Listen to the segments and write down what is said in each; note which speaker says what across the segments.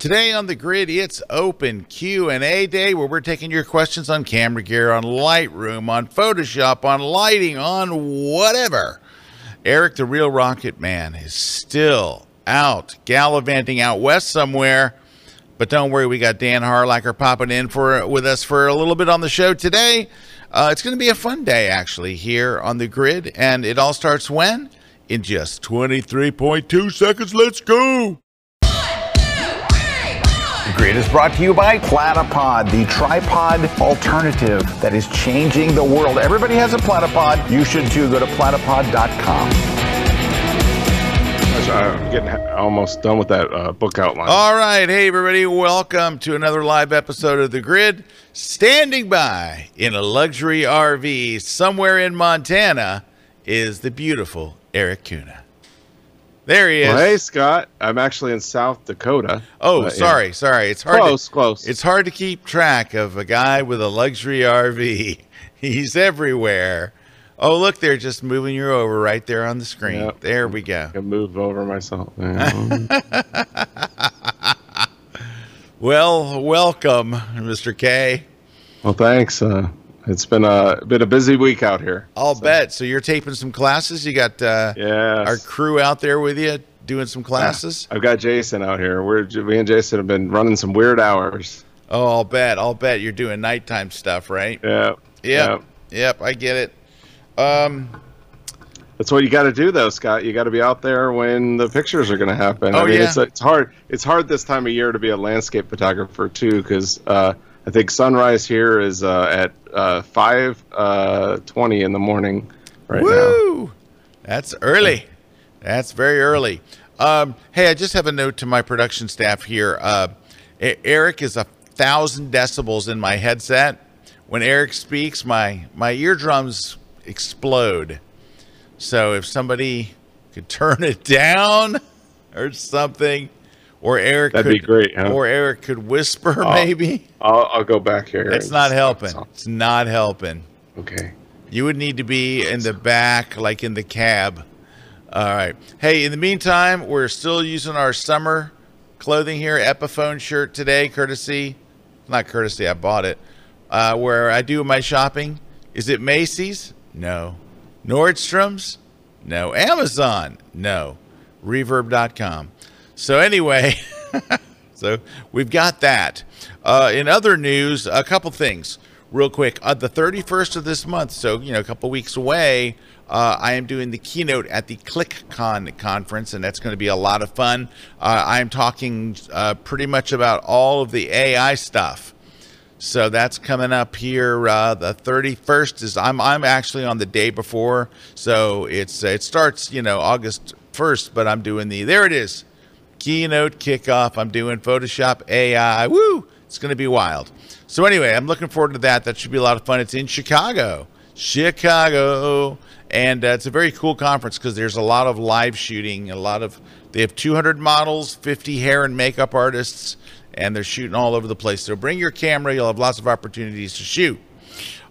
Speaker 1: Today on the grid, it's open Q&A day where we're taking your questions on camera gear, on Lightroom, on Photoshop, on lighting, on whatever. Erik the Real Rocket Man is still out gallivanting out west somewhere. But don't worry, we got Dan Harlacher popping in for with us for a little bit on the show today. Uh, it's going to be a fun day actually here on the grid, and it all starts when in just 23.2 seconds. Let's go.
Speaker 2: The Grid is brought to you by Platypod, the tripod alternative that is changing the world. Everybody has a platypod. You should too. Go to platypod.com.
Speaker 3: I'm getting almost done with that uh, book outline.
Speaker 1: All right. Hey, everybody. Welcome to another live episode of The Grid. Standing by in a luxury RV somewhere in Montana is the beautiful Erik Kuna. There he is.
Speaker 3: Well, hey, Scott. I'm actually in South Dakota.
Speaker 1: Oh, sorry, yeah. sorry. It's hard.
Speaker 3: Close,
Speaker 1: to,
Speaker 3: close.
Speaker 1: It's hard to keep track of a guy with a luxury RV. He's everywhere. Oh, look, they're just moving you over right there on the screen. Yep. There we go.
Speaker 3: I can move over myself.
Speaker 1: well, welcome, Mr. K.
Speaker 3: Well, thanks. Uh, it's been a been a busy week out here.
Speaker 1: I'll so. bet. So you're taping some classes. You got uh,
Speaker 3: yes.
Speaker 1: our crew out there with you doing some classes.
Speaker 3: Yeah. I've got Jason out here. We're me and Jason have been running some weird hours.
Speaker 1: Oh, I'll bet. I'll bet you're doing nighttime stuff, right?
Speaker 3: Yeah.
Speaker 1: Yep. Yep. yep I get it. Um,
Speaker 3: that's what you got to do, though, Scott. You got to be out there when the pictures are going to happen.
Speaker 1: Oh,
Speaker 3: I mean,
Speaker 1: yeah.
Speaker 3: it's it's hard. It's hard this time of year to be a landscape photographer too, because uh, I think sunrise here is uh, at uh, five uh, twenty in the morning right
Speaker 1: Woo! now. That's early. That's very early. Um, hey, I just have a note to my production staff here. Uh, Erik is a thousand decibels in my headset. When Erik speaks, my my eardrums explode. So if somebody could turn it down or something, or Erik
Speaker 3: that'd
Speaker 1: could,
Speaker 3: be great. Huh?
Speaker 1: Or Erik could whisper, I'll, maybe.
Speaker 3: I'll, I'll go back here.
Speaker 1: It's not helping. It's not helping.
Speaker 3: Okay.
Speaker 1: You would need to be in the back, like in the cab. All right. Hey, in the meantime, we're still using our summer clothing here. Epiphone shirt today, courtesy. Not courtesy. I bought it. Uh, where I do my shopping. Is it Macy's? No. Nordstrom's? No. Amazon? No. Reverb.com. So, anyway, so we've got that. Uh, in other news, a couple things real quick. Uh, the 31st of this month, so, you know, a couple weeks away, uh, I am doing the keynote at the ClickCon conference, and that's going to be a lot of fun. Uh, I am talking uh, pretty much about all of the AI stuff. So that's coming up here. Uh, the 31st is I'm I'm actually on the day before, so it's it starts you know August 1st, but I'm doing the there it is, keynote kickoff. I'm doing Photoshop AI. Woo! It's going to be wild. So anyway, I'm looking forward to that. That should be a lot of fun. It's in Chicago, Chicago, and uh, it's a very cool conference because there's a lot of live shooting, a lot of they have 200 models, 50 hair and makeup artists and they're shooting all over the place. So bring your camera, you'll have lots of opportunities to shoot.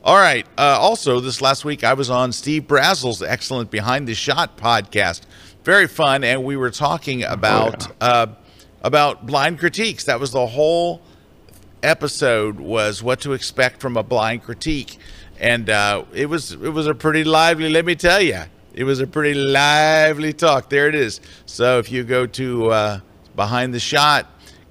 Speaker 1: All right. Uh, also, this last week I was on Steve Brazill's excellent Behind the Shot podcast. Very fun, and we were talking about oh, yeah. uh, about blind critiques. That was the whole episode was what to expect from a blind critique, and uh, it was it was a pretty lively. Let me tell you, it was a pretty lively talk. There it is. So if you go to uh, Behind the Shot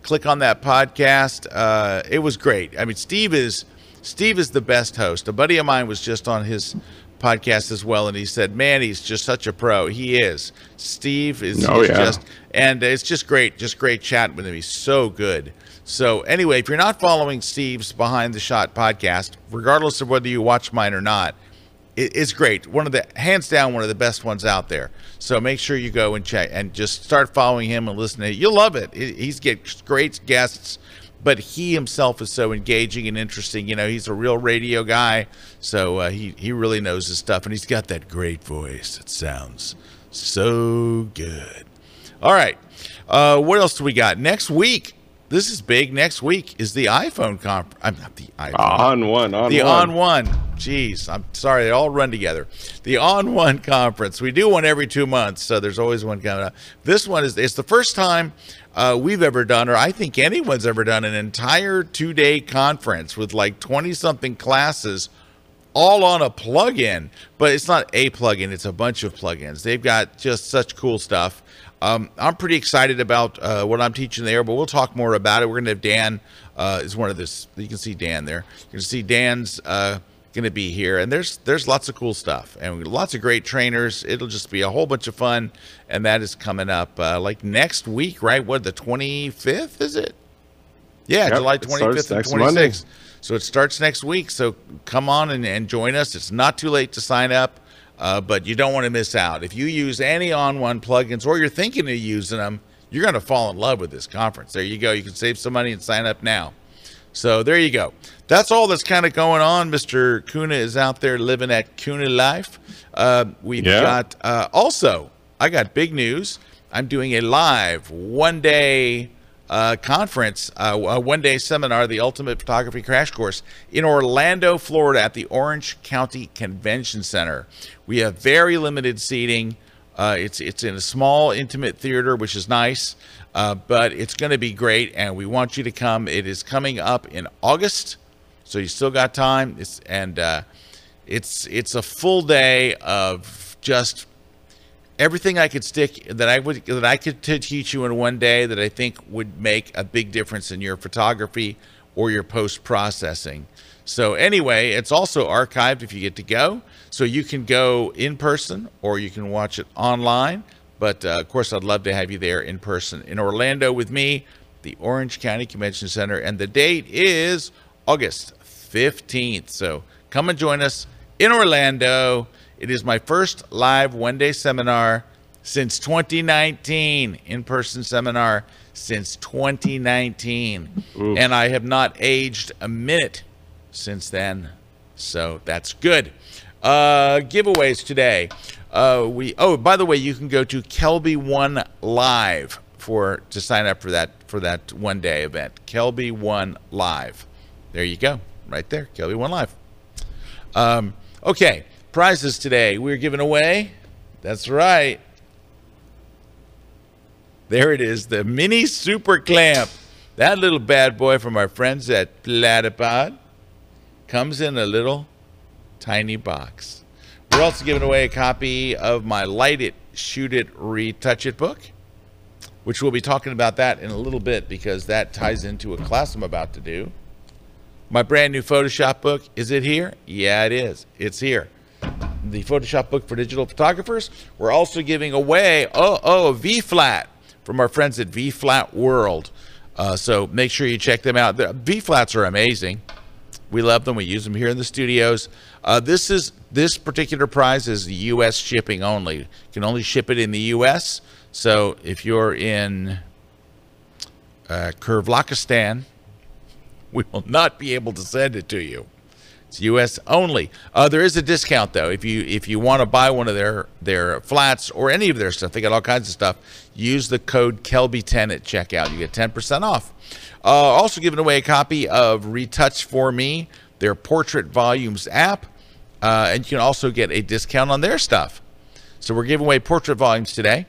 Speaker 1: click on that podcast. Uh, it was great. I mean, Steve is Steve is the best host. A buddy of mine was just on his podcast as well, and he said, "Man, he's just such a pro. He is. Steve is,
Speaker 3: oh, yeah.
Speaker 1: just, and it's just great, just great chatting with him. He's so good." So anyway, if you're not following Steve's Behind the Shot podcast, regardless of whether you watch mine or not, it's great. One of the hands down one of the best ones out there. So make sure you go and check and just start following him and listening. You'll love it. He's get great guests, but he himself is so engaging and interesting. You know, he's a real radio guy, so uh, he he really knows his stuff, and he's got that great voice. It sounds so good. All right, uh, what else do we got next week? This is big. Next week is the iPhone conference. I'm not the iPhone.
Speaker 3: On one. On
Speaker 1: the
Speaker 3: one.
Speaker 1: on one Jeez, I'm sorry. They all run together. The On One conference. We do one every two months, so there's always one coming up. This one is it's the first time uh, we've ever done, or I think anyone's ever done, an entire two day conference with like 20 something classes all on a plugin. But it's not a plugin; it's a bunch of plugins. They've got just such cool stuff. Um, I'm pretty excited about uh, what I'm teaching there, but we'll talk more about it. We're going to have Dan uh, is one of this. You can see Dan there. You can see Dan's uh, going to be here, and there's there's lots of cool stuff and lots of great trainers. It'll just be a whole bunch of fun, and that is coming up uh, like next week, right? What the 25th is it? Yeah,
Speaker 3: Yep,
Speaker 1: July 25th and
Speaker 3: next Monday.
Speaker 1: 26th. So it starts next week. So come on and, and join us. It's not too late to sign up, uh, but you don't want to miss out. If you use any ON1 plugins or you're thinking of using them, you're going to fall in love with this conference. There you go. You can save some money and sign up now. So there you go. That's all that's kind of going on. Mr. Kuna is out there living that Kuna life. Uh, we've
Speaker 3: Yeah.
Speaker 1: got uh, also, I got big news. I'm doing a live one day uh, conference, uh, a one day seminar, the Ultimate Photography Crash Course in Orlando, Florida at the Orange County Convention Center. We have very limited seating. Uh, it's it's in a small, intimate theater, which is nice, uh, but it's going to be great, and we want you to come. It is coming up in August, so you still got time. It's and uh, it's it's a full day of just everything I could stick that I would that I could teach you in one day that I think would make a big difference in your photography or your post processing. So anyway, it's also archived if you get to go, so you can go in person or you can watch it online. But uh, of course, I'd love to have you there in person in Orlando with me, the Orange County Convention Center, and the date is August 15th. So come and join us in Orlando. It is my first live one day seminar since 2019, in person seminar since 2019. And I have not aged a minute since then. So that's good. Uh, giveaways today. Uh, we oh by the way, you can go to KelbyOne Live for to sign up for that for that one day event. KelbyOne Live. There you go, right there. KelbyOne Live. Um, okay, prizes today. We're giving away. That's right. There it is, the mini super clamp. That little bad boy from our friends at Platypod comes in a little tiny box. We're also giving away a copy of my Light It, Shoot It, Retouch It book, which we'll be talking about that in a little bit because that ties into a class I'm about to do. My brand new Photoshop book, is it here? Yeah, it is. It's here. The Photoshop book for digital photographers. We're also giving away, oh, oh, V Flat from our friends at V Flat World. Uh, so make sure you check them out. The V Flats are amazing. We love them. We use them here in the studios. Uh, this is this particular prize is U.S. shipping only. You can only ship it in the U.S. So if you're in uh, Kyrgyzstan, we will not be able to send it to you. It's U.S. only. Uh, there is a discount though. If you if you want to buy one of their their flats or any of their stuff, they got all kinds of stuff. Use the code Kelby10 at checkout. You get 10% off. Uh, also giving away a copy of Retouch4me, their Portrait Volumes app, uh, and you can also get a discount on their stuff. So we're giving away Portrait Volumes today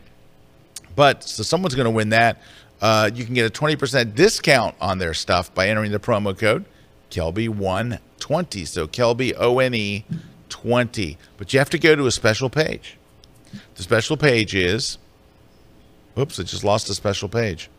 Speaker 1: but so someone's going to win that. Uh, you can get a 20% discount on their stuff by entering the promo code Kelby120. So Kelby O N E 20. But you have to go to a special page. The special page is, oops, I just lost a special page.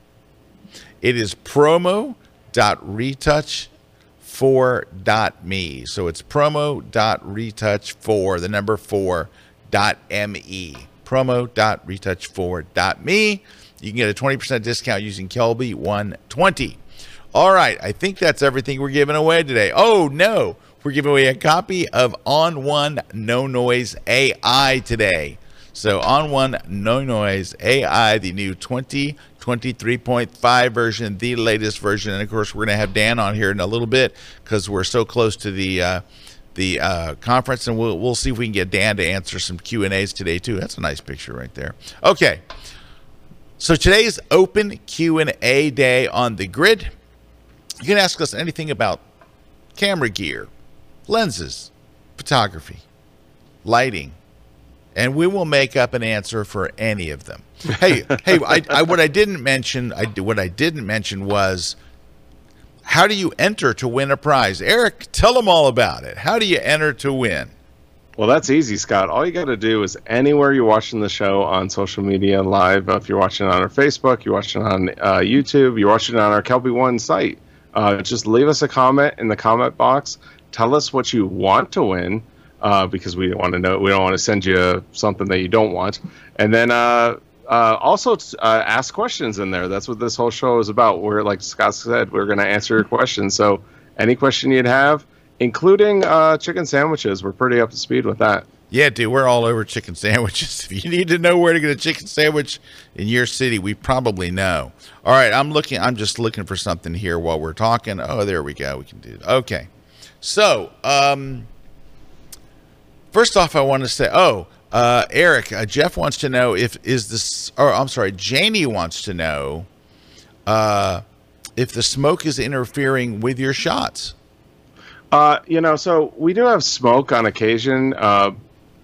Speaker 1: It is promo.retouch4.me. So it's promo.retouch4, the number 4 dot me. Promo.retouch4.me. You can get a 20% discount using Kelby120. All right, I think that's everything we're giving away today. Oh, no, we're giving away a copy of ON1 No Noise AI today. So, ON1 No Noise AI, the new 2023.5 version, the latest version. And of course, we're going to have Dan on here in a little bit because we're so close to the. Uh, the uh, conference, and we'll we'll see if we can get Dan to answer some Q and A's today too. That's a nice picture right there. Okay, so today's open Q and A day on the grid. You can ask us anything about camera gear, lenses, photography, lighting, and we will make up an answer for any of them. Hey, hey, I, I, what I didn't mention, I, what I didn't mention was how do you enter to win a prize? Erik, tell them all about it. How do you enter to win?
Speaker 3: Well, that's easy, Scott. All you got to do is anywhere you're watching the show on social media live, if you're watching it on our Facebook, you're watching it on uh, YouTube, you're watching it on our KelbyOne site, uh, just leave us a comment in the comment box. Tell us what you want to win, uh, because we want to know. We don't want to send you something that you don't want, and then uh, uh, also uh, ask questions in there. That's what this whole show is about. We're like Scott said, we're going to answer your questions. So any question you'd have, including uh, chicken sandwiches, we're pretty up to speed with that.
Speaker 1: Yeah, dude, we're all over chicken sandwiches. If you need to know where to get a chicken sandwich in your city, we probably know. All right, I'm looking. I'm just looking for something here while we're talking. Oh, there we go. We can do. It. Okay, so um, first off, I want to say, oh, uh, Erik, uh, Jeff wants to know if is this, or I'm sorry, Janie wants to know uh, if the smoke is interfering with your shots.
Speaker 3: Uh, you know, so we do have smoke on occasion, uh,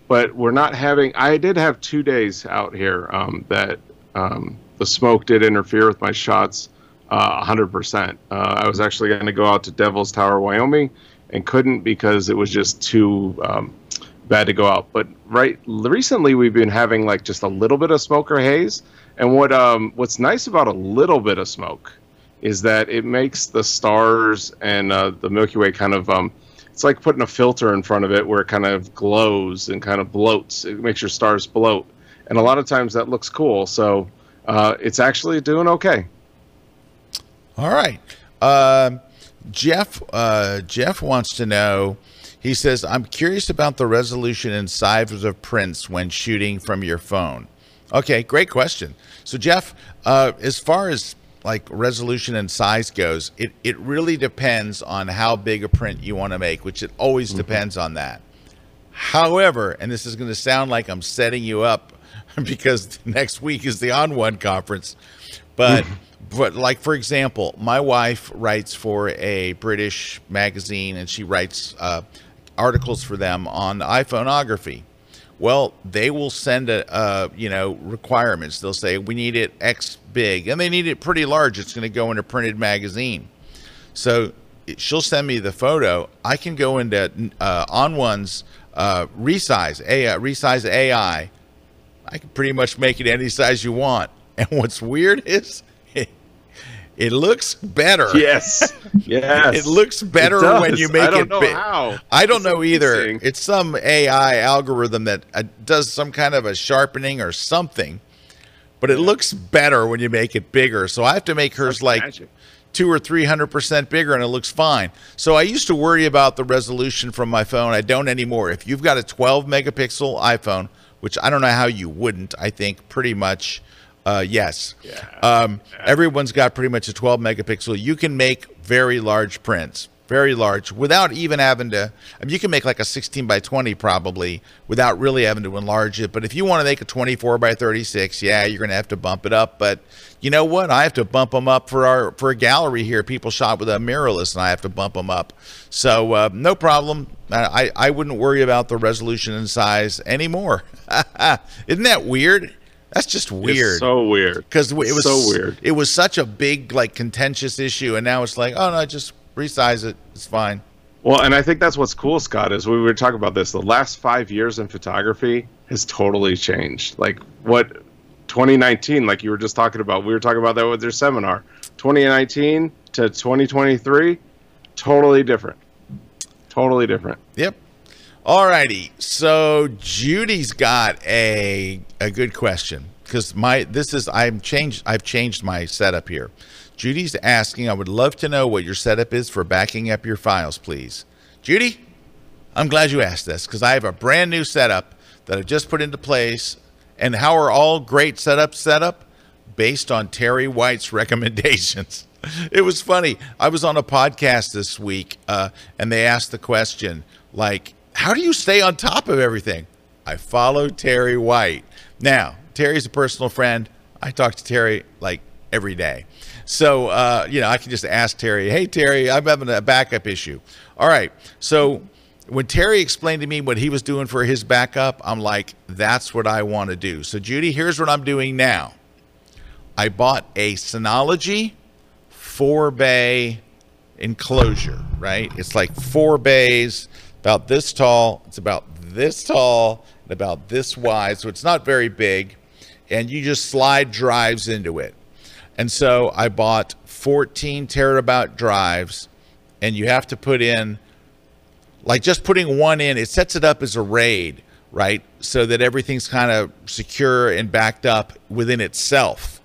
Speaker 3: but we're not having. I did have two days out here um, that um, the smoke did interfere with my shots uh, 100%. Uh, I was actually going to go out to Devil's Tower, Wyoming, and couldn't because it was just too. Um, bad to go out. But right recently, we've been having like just a little bit of smoke or haze. And what um, what's nice about a little bit of smoke is that it makes the stars and uh, the Milky Way kind of um, it's like putting a filter in front of it where it kind of glows and kind of bloats. It makes your stars bloat, and a lot of times that looks cool. So uh, it's actually doing okay.
Speaker 1: All right, uh, Jeff. Uh, Jeff wants to know he says, I'm curious about the resolution and size of prints when shooting from your phone. Okay, great question. So, Jeff, uh, as far as like resolution and size goes, it, it really depends on how big a print you want to make, which it always mm-hmm. depends on that. However, and this is going to sound like I'm setting you up because next week is the On1 conference, but but like for example, my wife writes for a British magazine and she writes uh, articles for them on iPhoneography. Well, they will send a, uh, you know requirements. They'll say we need it X big, and they need it pretty large. It's going to go in a printed magazine. So she'll send me the photo. I can go into uh, On1's uh, resize AI, resize AI. I can pretty much make it any size you want. And what's weird is it looks better.
Speaker 3: Yes. Yes.
Speaker 1: it looks better it when you make it. I
Speaker 3: don't know
Speaker 1: big.
Speaker 3: how.
Speaker 1: I don't it's know either. It's some AI algorithm that uh, does some kind of a sharpening or something, but it looks better when you make it bigger. So I have to make hers like magic. two or three hundred percent bigger, and it looks fine. So I used to worry about the resolution from my phone. I don't anymore. If you've got a 12 megapixel iPhone, which I don't know how you wouldn't, I think pretty much uh, yes. Yeah. Um. Everyone's got pretty much a 12 megapixel. You can make very large prints, very large, without even having to. I mean, you can make like a 16 by 20 probably without really having to enlarge it. But if you want to make a 24 by 36, yeah, you're going to have to bump it up. But you know what? I have to bump them up for our for a gallery here. People shot with a mirrorless, and I have to bump them up. So uh, no problem. I I wouldn't worry about the resolution and size anymore. Isn't that weird? That's just weird.
Speaker 3: It's so weird.
Speaker 1: Because it was
Speaker 3: so weird.
Speaker 1: It was such a big, like, contentious issue, and now it's like, oh no, just resize it. It's fine.
Speaker 3: Well, and I think that's what's cool, Scott, is we were talking about this. The last five years in photography has totally changed. Like what 2019, like you were just talking about, we were talking about that with your seminar. 2019 to 2023, totally different. Totally different.
Speaker 1: Yep. Alrighty, so Judy's got a a good question because my this is I'm changed I've changed my setup here. Judy's asking, I would love to know what your setup is for backing up your files, please. Judy, I'm glad you asked this because I have a brand new setup that I've just put into place. And how are all great setups set up? Based on Terry White's recommendations. it was funny. I was on a podcast this week, uh, and they asked the question, like, how do you stay on top of everything? I follow Terry White. Now, Terry's a personal friend. I talk to Terry like every day. So, uh, you know, I can just ask Terry, hey, Terry, I'm having a backup issue. All right. So, when Terry explained to me what he was doing for his backup, I'm like, that's what I want to do. So, Judy, here's what I'm doing now. I bought a Synology four bay enclosure, right? It's like four bays, about this tall. It's about this tall and about this wide. So it's not very big. And you just slide drives into it. And so I bought 14 terabyte drives, and you have to put in, like just putting one in, it sets it up as a RAID, right? So that everything's kind of secure and backed up within itself.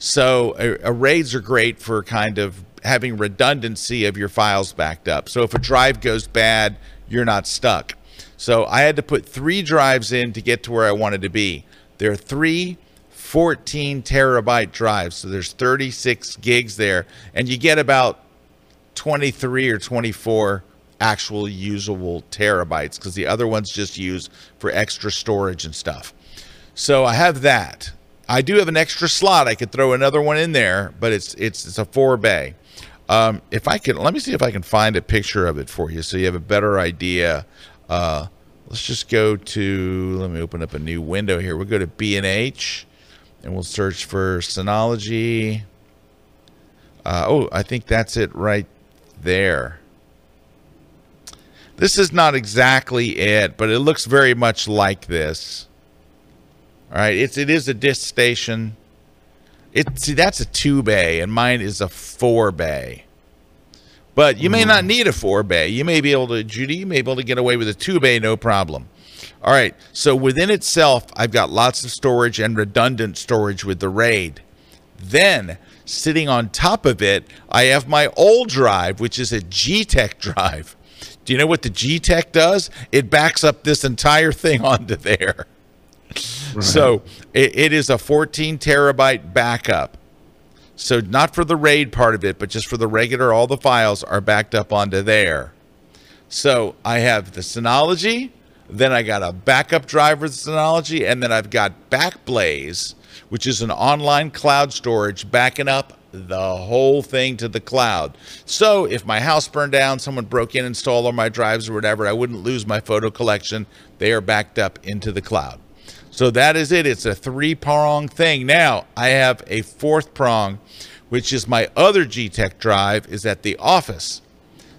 Speaker 1: So uh, are great for kind of having redundancy of your files backed up. So if a drive goes bad, you're not stuck. So I had to put three drives in to get to where I wanted to be. There are three 14 terabyte drives. So there's 36 gigs there. And you get about 23 or 24 actual usable terabytes because the other ones just use for extra storage and stuff. So I have that. I do have an extra slot. I could throw another one in there, but it's it's it's a four bay. Um, if I can, let me see if I can find a picture of it for you, so you have a better idea. Uh, let's just go to. Let me open up a new window here. We'll go to B and we'll search for Synology. Uh, oh, I think that's it right there. This is not exactly it, but it looks very much like this. All right, it's it is a DiskStation. It see that's a two bay, and mine is a four bay. But you may mm-hmm. not need a four bay. You may be able to, Judy, you may be able to get away with a two bay, no problem. All right, so within itself, I've got lots of storage and redundant storage with the RAID. Then, sitting on top of it, I have my old drive, which is a G-Tech drive. Do you know what the G-Tech does? It backs up this entire thing onto there. So it, it is a 14 terabyte backup. So not for the RAID part of it, but just for the regular, all the files are backed up onto there. So I have the Synology, then I got a backup driver Synology, and then I've got Backblaze, which is an online cloud storage backing up the whole thing to the cloud. So if my house burned down, someone broke in and stole all my drives or whatever, I wouldn't lose my photo collection. They are backed up into the cloud. So that is it. It's a three prong thing. Now I have a fourth prong, which is my other G-Tech drive is at the office.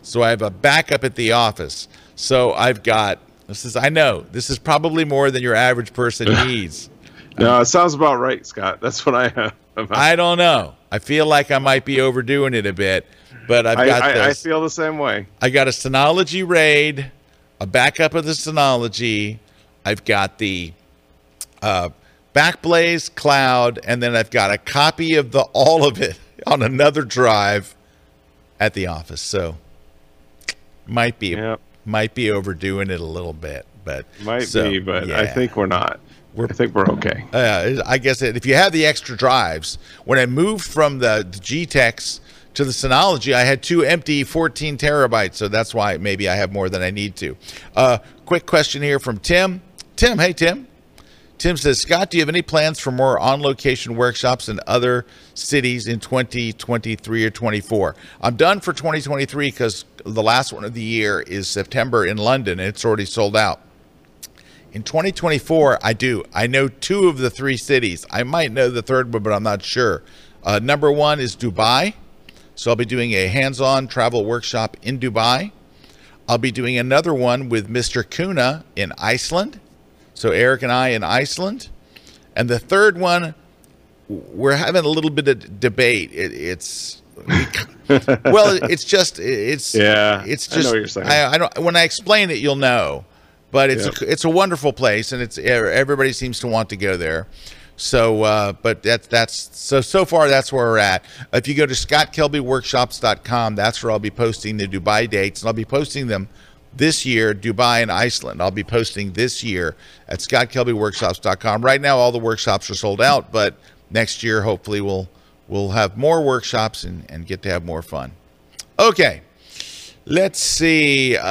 Speaker 1: So I have a backup at the office. So I've got this is I know this is probably more than your average person needs.
Speaker 3: no, it sounds about right, Scott. That's what I have.
Speaker 1: I don't know. I feel like I might be overdoing it a bit, but I've got
Speaker 3: I,
Speaker 1: I,
Speaker 3: I feel the same way.
Speaker 1: I got a Synology RAID, a backup of the Synology. I've got the uh, Backblaze Cloud, and then I've got a copy of the all of it on another drive at the office. So might be yep. might be overdoing it a little bit, but
Speaker 3: might so, be, but yeah. I think we're not. We're, I think we're okay.
Speaker 1: Uh, I guess if you have the extra drives, when I moved from the, the G-Techs to the Synology, I had two empty 14 terabytes, so that's why maybe I have more than I need to. Uh, quick question here from Tim. Tim, hey Tim. Tim says, Scott, do you have any plans for more on location workshops in other cities in 2023 or 24? I'm done for 2023 because the last one of the year is September in London and it's already sold out. In 2024, I do. I know two of the three cities. I might know the third one, but I'm not sure. Uh, number one is Dubai. So I'll be doing a hands on travel workshop in Dubai. I'll be doing another one with Mr. Kuna in Iceland. So Erik and I in Iceland. And the third one, we're having a little bit of debate. It, it's well, it's just it's
Speaker 3: yeah.
Speaker 1: It's just I, know what you're saying. I, I, don't. When I explain it, you'll know. But it's a, it's a wonderful place, and it's everybody seems to want to go there. So, uh, but that's that's so so far that's where we're at. If you go to scottkelbyworkshops.com, that's where I'll be posting the Dubai dates, and I'll be posting them this year, Dubai and Iceland. I'll be posting this year at scottkelbyworkshops.com. Right now, all the workshops are sold out, but next year, hopefully, we'll we'll have more workshops and, and get to have more fun. Okay, let's see. Uh,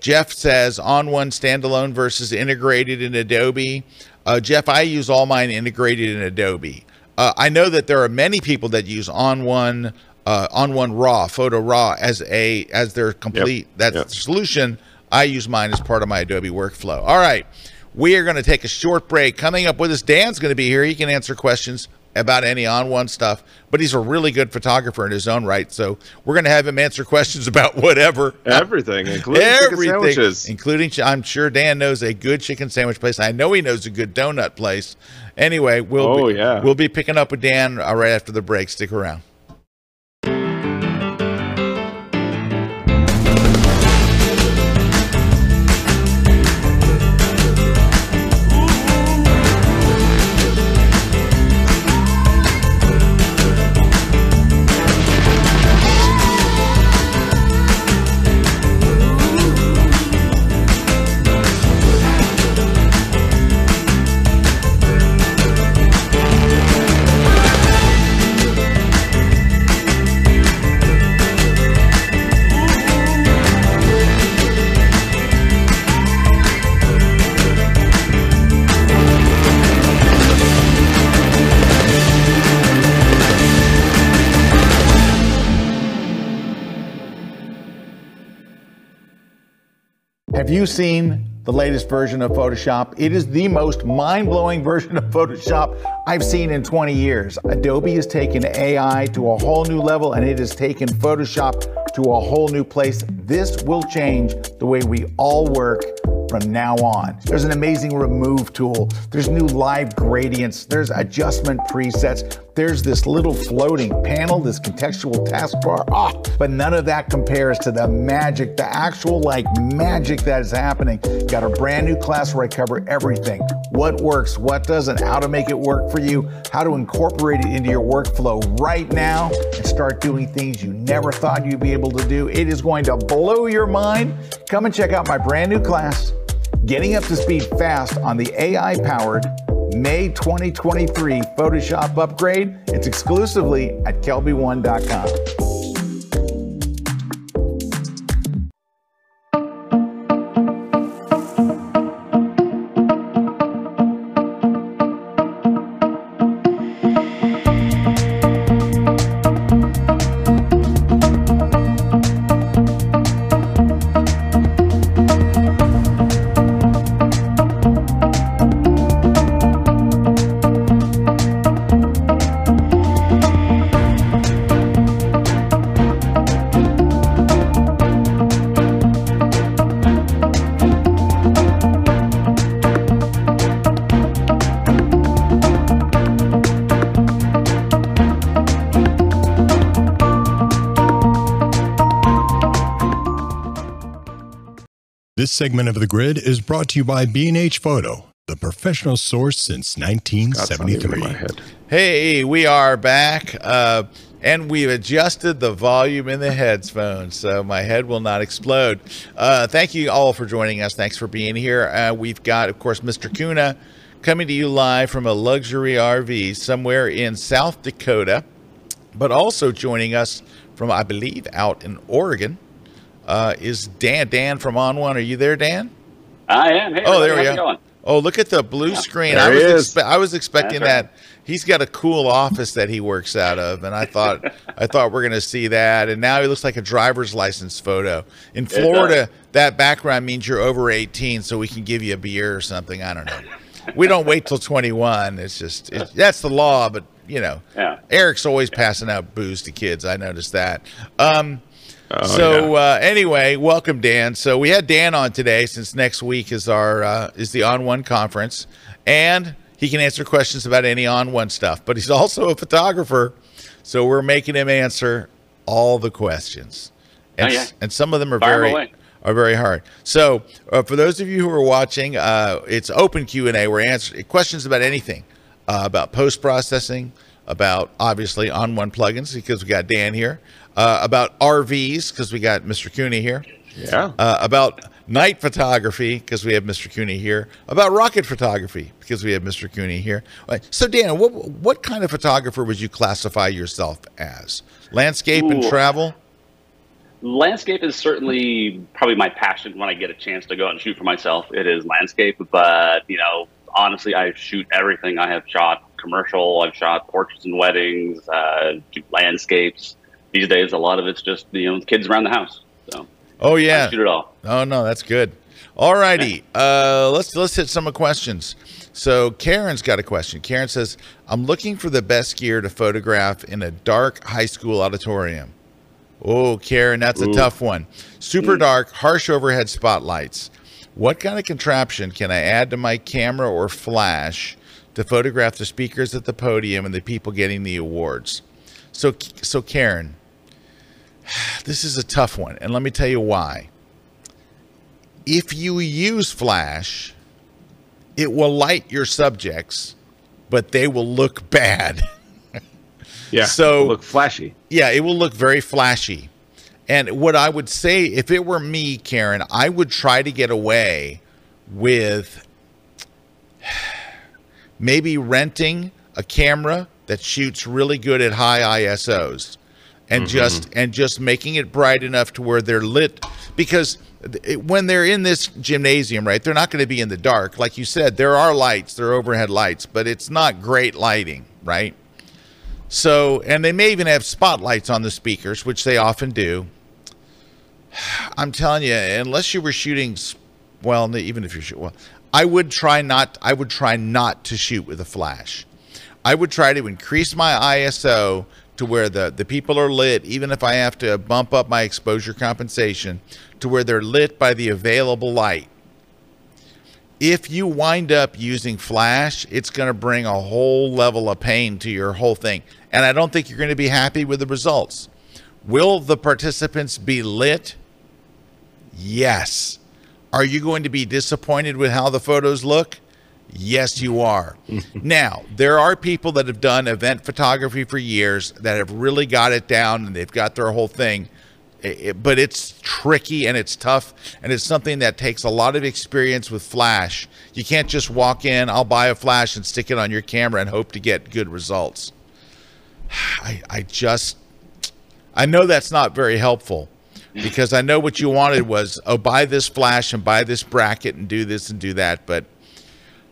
Speaker 1: Jeff says ON1 standalone versus integrated in Adobe. Uh, Jeff, I use all mine integrated in Adobe. Uh, I know that there are many people that use ON1 uh, ON1 raw photo raw as a as their complete yep. that's yep. the solution i use mine as part of my adobe workflow all right we are going to take a short break coming up with us dan's going to be here he can answer questions about any ON1 stuff, but he's a really good photographer in his own right. So we're going to have him answer questions about whatever,
Speaker 3: everything, including everything,
Speaker 1: including. I'm sure Dan knows a good chicken sandwich place. I know he knows a good donut place. Anyway, we'll oh, be, yeah. we'll be picking up with Dan uh, right after the break. Stick around. Have you seen the latest version of Photoshop? It is the most mind blowing version of Photoshop I've seen in 20 years. Adobe has taken AI to a whole new level and it has taken Photoshop to a whole new place. This will change the way we all work from now on. There's an amazing remove tool. There's new live gradients. There's adjustment presets. There's this little floating panel, this contextual taskbar. Ah, but none of that compares to the magic, the actual like magic that is happening. Got a brand new class where I cover everything. What works, what doesn't, how to make it work for you, how to incorporate it into your workflow right now and start doing things you never thought you'd be able to do. It is going to blow your mind. Come and check out my brand new class getting up to speed fast on the AI powered May 2023 Photoshop upgrade. It's exclusively at kelby1.com.
Speaker 4: This segment of The Grid is brought to you by B&H Photo, the professional source since 1973.
Speaker 1: Hey, we are back, uh, and we've adjusted the volume in the headphones, so my head will not explode. Uh, thank you all for joining us. Thanks for being here. Uh, we've got, of course, Mr. Kuna coming to you live from a luxury RV somewhere in South Dakota, but also joining us from, I believe, out in Oregon uh, is Dan. Dan from ON1. Are you there, Dan?
Speaker 5: I am. Hey,
Speaker 1: oh, there we go. Oh, look at the blue yeah, screen. I was, expe- I was expecting right. that. He's got a cool office that he works out of, and I thought I thought we're going to see that. And now he looks like a driver's license photo. In Florida, that background means you're over 18, so we can give you a beer or something. I don't know. We don't wait till 21. It's just it's, that's the law, but you know, yeah. Erik's always passing out booze to kids. I noticed that. Um, Oh, so yeah. uh, anyway, welcome Dan. So we had Dan on today since next week is our uh, is the ON1 conference, and he can answer questions about any ON1 stuff. But he's also a photographer, so we're making him answer all the questions, and, oh, yeah. and some of them are Fire very away. are very hard. So uh, for those of you who are watching, uh, it's open Q and A. We're answering questions about anything uh, about post processing, about obviously ON1 plugins because we got Dan here uh, about RVs because we got Mr. Kuna here.
Speaker 3: Yeah.
Speaker 1: Uh, about night photography because we have Mr. Kuna here. About rocket photography because we have Mr. Kuna here. So, Dan, what what kind of photographer would you classify yourself as? Landscape Ooh. and travel.
Speaker 5: Landscape is certainly probably my passion when I get a chance to go out and shoot for myself. It is landscape, but you know, honestly, I shoot everything. I have shot commercial, I've shot portraits and weddings, uh, landscapes these days, a lot of it's just you know kids around the house. So
Speaker 1: Oh yeah.
Speaker 5: Shoot it all.
Speaker 1: Oh no, that's good. All righty. Uh, let's let's hit some of questions. So Karen's got a question. Karen says, "I'm looking for the best gear to photograph in a dark high school auditorium." Oh, Karen, that's a
Speaker 5: Ooh.
Speaker 1: tough one. Super dark, harsh overhead spotlights. What kind of contraption can I add to my camera or flash to photograph the speakers at the podium and the people getting the awards? So, so Karen, this is a tough one, and let me tell you why. If you use flash, it will light your subjects, but they will look bad.
Speaker 3: Yeah.
Speaker 1: So-
Speaker 3: look flashy.
Speaker 1: yeah, it will look very flashy. And what I would say, if it were me, Karen, I would try to get away with maybe renting a camera that shoots really good at high ISOs and mm-hmm. just and just making it bright enough to where they're lit because when they're in this gymnasium, right, they're not going to be in the dark. Like you said, there are lights, there are overhead lights, but it's not great lighting, right? So, and they may even have spotlights on the speakers, which they often do. I'm telling you, unless you were shooting, well, even if you're shooting, well, I would try not. I would try not to shoot with a flash. I would try to increase my ISO to where the the people are lit, even if I have to bump up my exposure compensation to where they're lit by the available light if you wind up using flash, it's going to bring a whole level of pain to your whole thing. And I don't think you're going to be happy with the results. Will the participants be lit? Yes. Are you going to be disappointed with how the photos look? Yes, you are. now, there are people that have done event photography for years that have really got it down and they've got their whole thing. I- I- but it's tricky and it's tough and it's something that takes a lot of experience with flash. You can't just walk in, I'll buy a flash and stick it on your camera and hope to get good results. I, I just, I know that's not very helpful because I know what you wanted was, oh, buy this flash and buy this bracket and do this and do that. But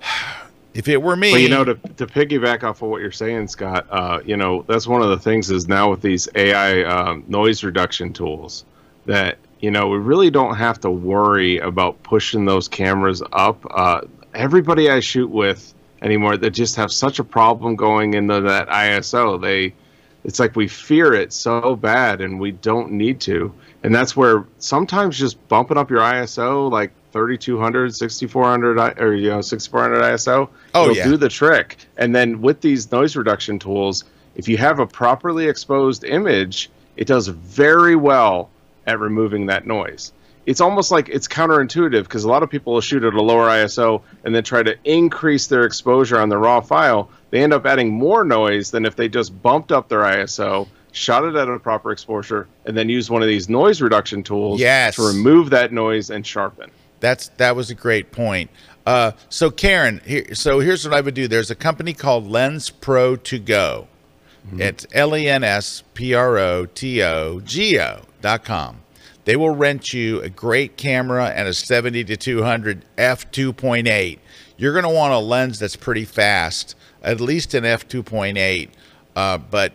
Speaker 1: if it were me,
Speaker 3: But you know, to, to piggyback off of what you're saying, Scott, uh, you know, that's one of the things is now with these AI um, noise reduction tools that, you know, we really don't have to worry about pushing those cameras up. Uh, everybody I shoot with anymore, they just have such a problem going into that ISO. They, it's like we fear it so bad and we don't need to. And that's where sometimes just bumping up your ISO, like 3200, 6400, or, you know, 6400 ISO,
Speaker 1: Oh,
Speaker 3: it'll
Speaker 1: yeah.
Speaker 3: do the trick. And then with these noise reduction tools, if you have a properly exposed image, it does very well at removing that noise. It's almost like it's counterintuitive because a lot of people will shoot at a lower ISO and then try to increase their exposure on the raw file. They end up adding more noise than if they just bumped up their ISO, shot it at a proper exposure, and then use one of these noise reduction tools
Speaker 1: Yes.
Speaker 3: to remove that noise and sharpen.
Speaker 1: That's that was a great point. Uh, so Karen, here, so here's what I would do. There's a company called Lens Pro to Go. It's L E N S P R O T O G O dot com. They will rent you a great camera and a 70 to 200 f 2.8. You're going to want a lens that's pretty fast, at least an f 2.8. Uh, but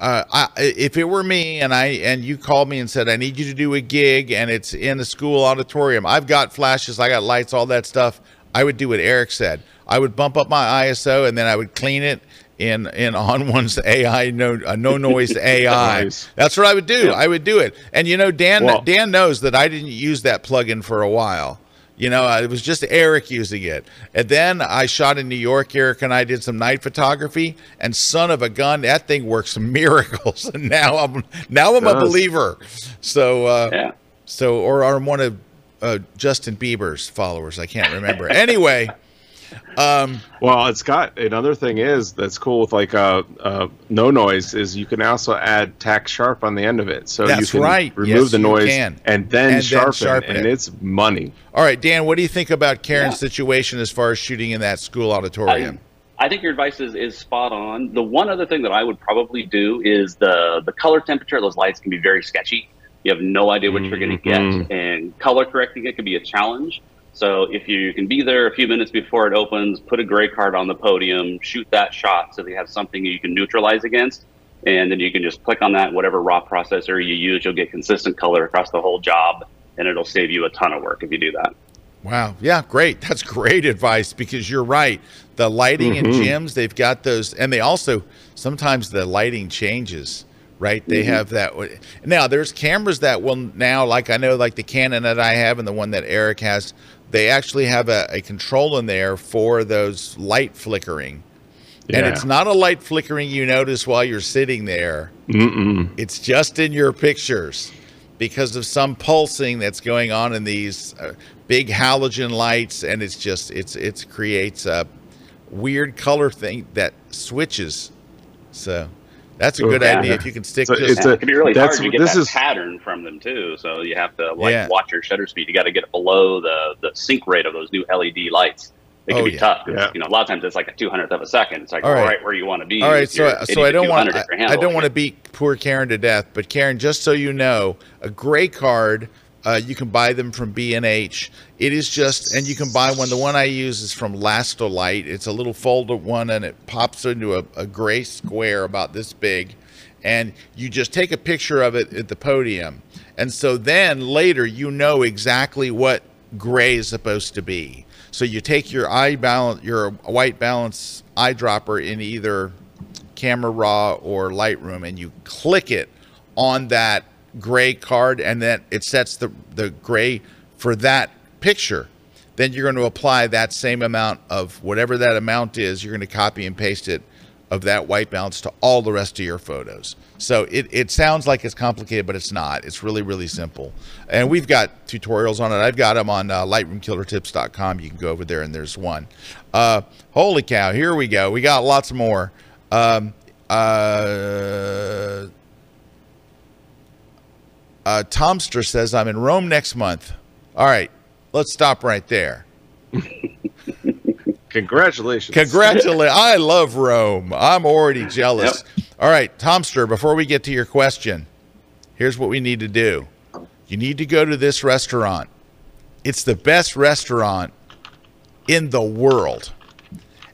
Speaker 1: uh, I, if it were me and I and you called me and said I need you to do a gig and it's in the school auditorium, I've got flashes, I got lights, all that stuff. I would do what Erik said. I would bump up my ISO and then I would clean it in in ON1's AI no uh, no noise AI.
Speaker 3: Nice.
Speaker 1: That's what I would do. I would do it. And you know, Dan
Speaker 3: Well-
Speaker 1: Dan knows that I didn't use that plugin for a while. You know, uh, it was just Erik using it. And then I shot in New York. Erik and I did some night photography, and son of a gun, that thing works miracles. And now I'm now I'm a believer. So uh,
Speaker 5: Yeah.
Speaker 1: so or I'm one of uh, Justin Bieber's followers. I can't remember. anyway, um,
Speaker 3: Well, it's got another thing is that's cool with like uh, uh, no noise is you can also add tack sharp on the end of it, so
Speaker 1: That's
Speaker 3: you can
Speaker 1: right.
Speaker 3: remove
Speaker 1: Yes,
Speaker 3: the noise
Speaker 1: can.
Speaker 3: and then
Speaker 1: And then
Speaker 3: sharpen,
Speaker 1: sharpen
Speaker 3: and
Speaker 1: it.
Speaker 3: it's money.
Speaker 1: all right, Dan, what do you think about Karen's
Speaker 5: Yeah.
Speaker 1: situation as far as shooting in that school auditorium?
Speaker 5: I think your advice is, is spot on. The one other thing that I would probably do is the the color temperature of those lights can be very sketchy. You have no idea what you're going to get, and color correcting it can be a challenge. So if you can be there a few minutes before it opens, put a gray card on the podium, shoot that shot so they have something you can neutralize against. and then you can just click on that. Whatever raw processor you use, you'll get consistent color across the whole job, and it'll save you a ton of work if you do that.
Speaker 1: Wow. Yeah, great. That's great advice because you're right. The lighting mm-hmm. in gyms, they've got those, and they also sometimes the lighting changes, right? They mm-hmm. have that. Now, there's cameras that will now, like I know, like the Canon that I have and the one that Erik has, they actually have a, a control in there for those light flickering. Yeah. And it's not a light flickering you notice while you're sitting there. Mm-mm. It's just in your pictures because of some pulsing that's going on in these uh, big halogen lights, and it's just it's it creates a weird color thing that switches. So that's a good yeah. idea if you can stick.
Speaker 5: So to it's a, it can be really hard to get this that is, pattern from them too. So you have to like yeah. watch your shutter speed. You got to get it below the the sync rate of those new LED lights. It can oh, be yeah. tough. Yeah. You know, a lot of times it's like a two hundredth of a second. It's like all right, right where you want to be.
Speaker 1: All right, so so I don't want I, I don't want to beat poor Karen to death, but Karen, just so you know, a gray card uh, you can buy them from B&H. It is just, and you can buy one. The one I use is from Lastolite. It's a little folded one, and it pops into a, a gray square about this big. And you just take a picture of it at the podium. And so then later you know exactly what gray is supposed to be. So you take your eye balance, your white balance eyedropper in either Camera Raw or Lightroom, and you click it on that gray card and then it sets the, the gray for that picture, then you're going to apply that same amount of whatever that amount is. You're going to copy and paste it of that white balance to all the rest of your photos. So it, it sounds like it's complicated, but it's not. It's really, really simple. And we've got tutorials on it. I've got them on uh, lightroomkillertips.com. You can go over there and there's one. Uh, holy cow, here we go. We got lots more. Um, uh, uh, Tomster says, I'm in Rome next month. All right, let's stop right there.
Speaker 3: Congratulations.
Speaker 1: Congratulations. I love Rome. I'm already jealous. Yep. All right, Tomster, before we get to your question, here's what we need to do. You need to go to this restaurant. It's the best restaurant in the world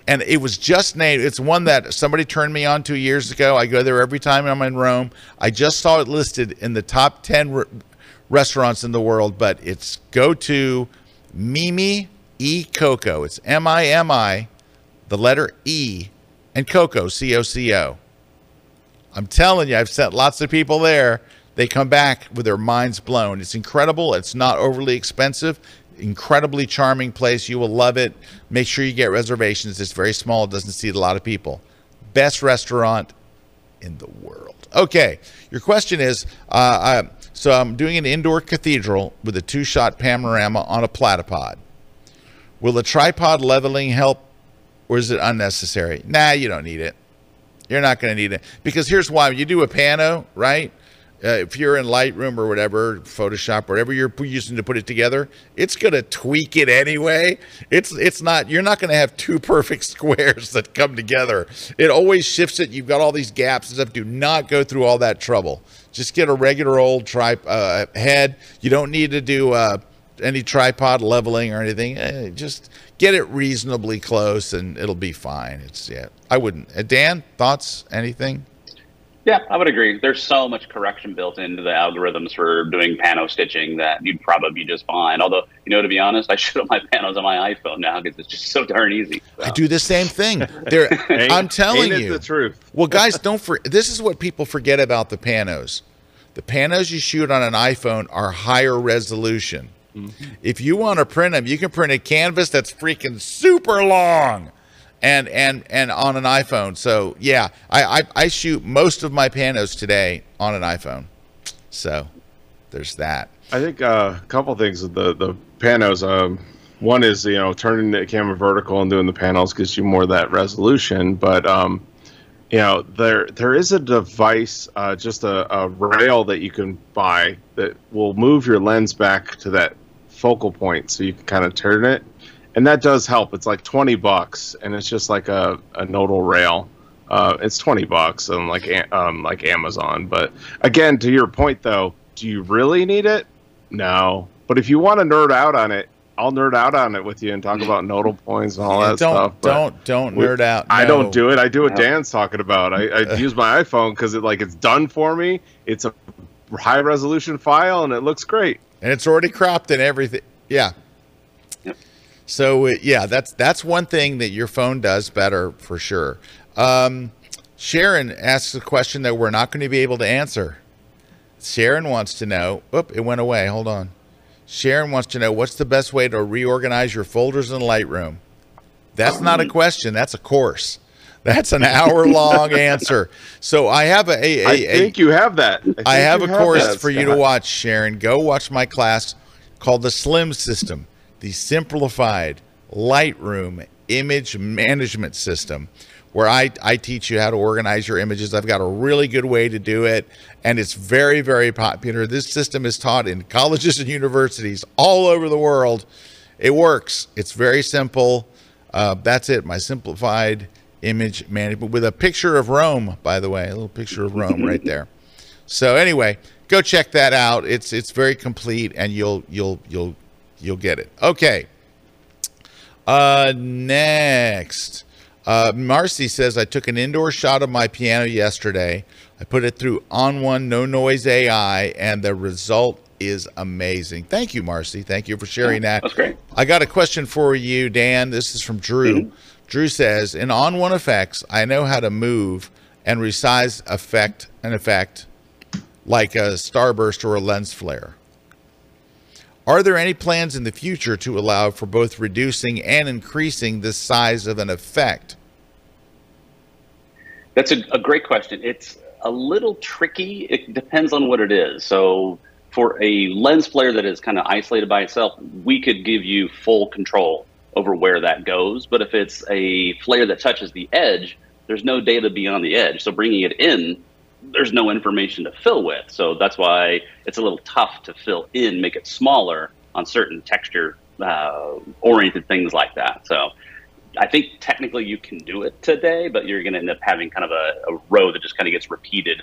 Speaker 1: and it was just named. It's one that somebody turned me on two years ago. I go there every time I'm in Rome. I just saw it listed in the top ten re- restaurants in the world, but it's go to Mimi E Coco. It's M I M I, the letter E, and Coco C O C O. I'm telling you, I've sent lots of people there. They come back with their minds blown. It's incredible. It's not overly expensive incredibly charming place. You will love it. Make sure you get reservations. It's very small, it doesn't seat a lot of people. Best restaurant in the world. Okay, your question is uh, I, so I'm doing an indoor cathedral with a two shot panorama on a platypod. Will the tripod leveling help or is it unnecessary? Nah, you don't need it. You're not going to need it because here's why: you do a pano, right? Uh, if you're in Lightroom or whatever, Photoshop, whatever you're using to put it together, it's going to tweak it anyway. It's it's not you're not going to have two perfect squares that come together. It always shifts it. You've got all these gaps and stuff. Do not go through all that trouble. Just get a regular old tri uh, head. You don't need to do uh, any tripod leveling or anything. Eh, just get it reasonably close, and it'll be fine. It's yeah. I wouldn't. Uh, Dan, thoughts? Anything?
Speaker 5: Yeah, I would agree. There's so much correction built into the algorithms for doing pano stitching that you'd probably be just fine. Although, you know, to be honest, I shoot up my panos on my iPhone now because it's just so darn easy.
Speaker 1: I do the same thing. There, I'm telling you,
Speaker 3: the truth.
Speaker 1: well, guys, don't for this is what people forget about the panos. The panos you shoot on an iPhone are higher resolution. Mm-hmm. If you want to print them, you can print a canvas that's freaking super long and and and on an iPhone. So yeah, I, I, I shoot most of my panos today on an iPhone. So there's that.
Speaker 3: I think uh, a couple things with the the panos. Um, one is you know turning the camera vertical and doing the panels gives you more of that resolution, but um, you know there there is a device, uh, just a, a rail that you can buy that will move your lens back to that focal point, so you can kind of turn it and that does help. It's like twenty bucks, and it's just like a, a nodal rail. Uh, it's twenty bucks on like um, like Amazon. But again, to your point though, do you really need it? No. But if you want to nerd out on it, I'll nerd out on it with you and talk about nodal points and all yeah, that
Speaker 1: don't,
Speaker 3: stuff.
Speaker 1: Don't don't nerd out.
Speaker 3: No. I don't do it. I do what Dan's talking about. I, I use my iPhone because it like it's done for me. It's a high resolution file and it looks great.
Speaker 1: And it's already cropped and everything. Yeah. So yeah, that's that's one thing that your phone does better for sure. Um, Sharon asks a question that we're not going to be able to answer. Sharon wants to know. Oop, it went away. Hold on. Sharon wants to know what's the best way to reorganize your folders in Lightroom. That's not a um, question. That's a course. That's an hour long answer. So I have a, a, a
Speaker 3: I think you have that.
Speaker 1: I, I have a have course that, for you to watch, Sharon. Go watch my class called the Slim System, the simplified Lightroom image management system where I, I teach you how to organize your images. I've got a really good way to do it, and it's very, very popular. This system is taught in colleges and universities all over the world. It works. It's very simple. Uh, that's it. My simplified image management with a picture of Rome, by the way, a little picture of Rome right there. So anyway, go check that out. It's it's very complete, and you'll you'll you'll you'll get it. Okay. Uh, next. Uh, Marcy says, I took an indoor shot of my piano yesterday. I put it through ON1 No Noise AI, and the result is amazing. Thank you, Marcy. Thank you for sharing that.
Speaker 5: That's great.
Speaker 1: I got a question for you, Dan. This is from Drew. Mm-hmm. Drew says, in ON1 Effects, I know how to move and resize effect an effect like a starburst or a lens flare. Are there any plans in the future to allow for both reducing and increasing the size of an effect?
Speaker 5: That's a, a great question. It's a little tricky. It depends on what it is. So, for a lens flare that is kind of isolated by itself, we could give you full control over where that goes. But if it's a flare that touches the edge, there's no data beyond the edge. So, bringing it in there's no information to fill with. So that's why it's a little tough to fill in, make it smaller on certain texture uh, oriented things like that. So I think technically you can do it today, but you're going to end up having kind of a, a row that just kind of gets repeated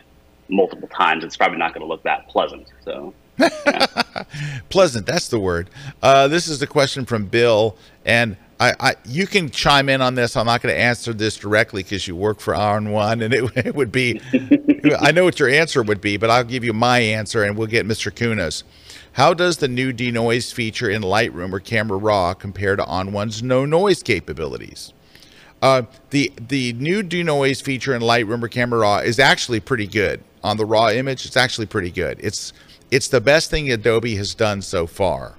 Speaker 5: multiple times. It's probably not going to look that pleasant. So. Yeah.
Speaker 1: pleasant that's the word uh, this is a question from bill and I, I, you can chime in on this. I'm not going to answer this directly because you work for ON1, and it, it would be. I know what your answer would be, but I'll give you my answer, and we'll get Mr. Kunas. How does the new denoise feature in Lightroom or Camera Raw compare to ON1's no noise capabilities? Uh, the the new denoise feature in Lightroom or Camera Raw is actually pretty good on the raw image. It's actually pretty good. It's it's the best thing Adobe has done so far.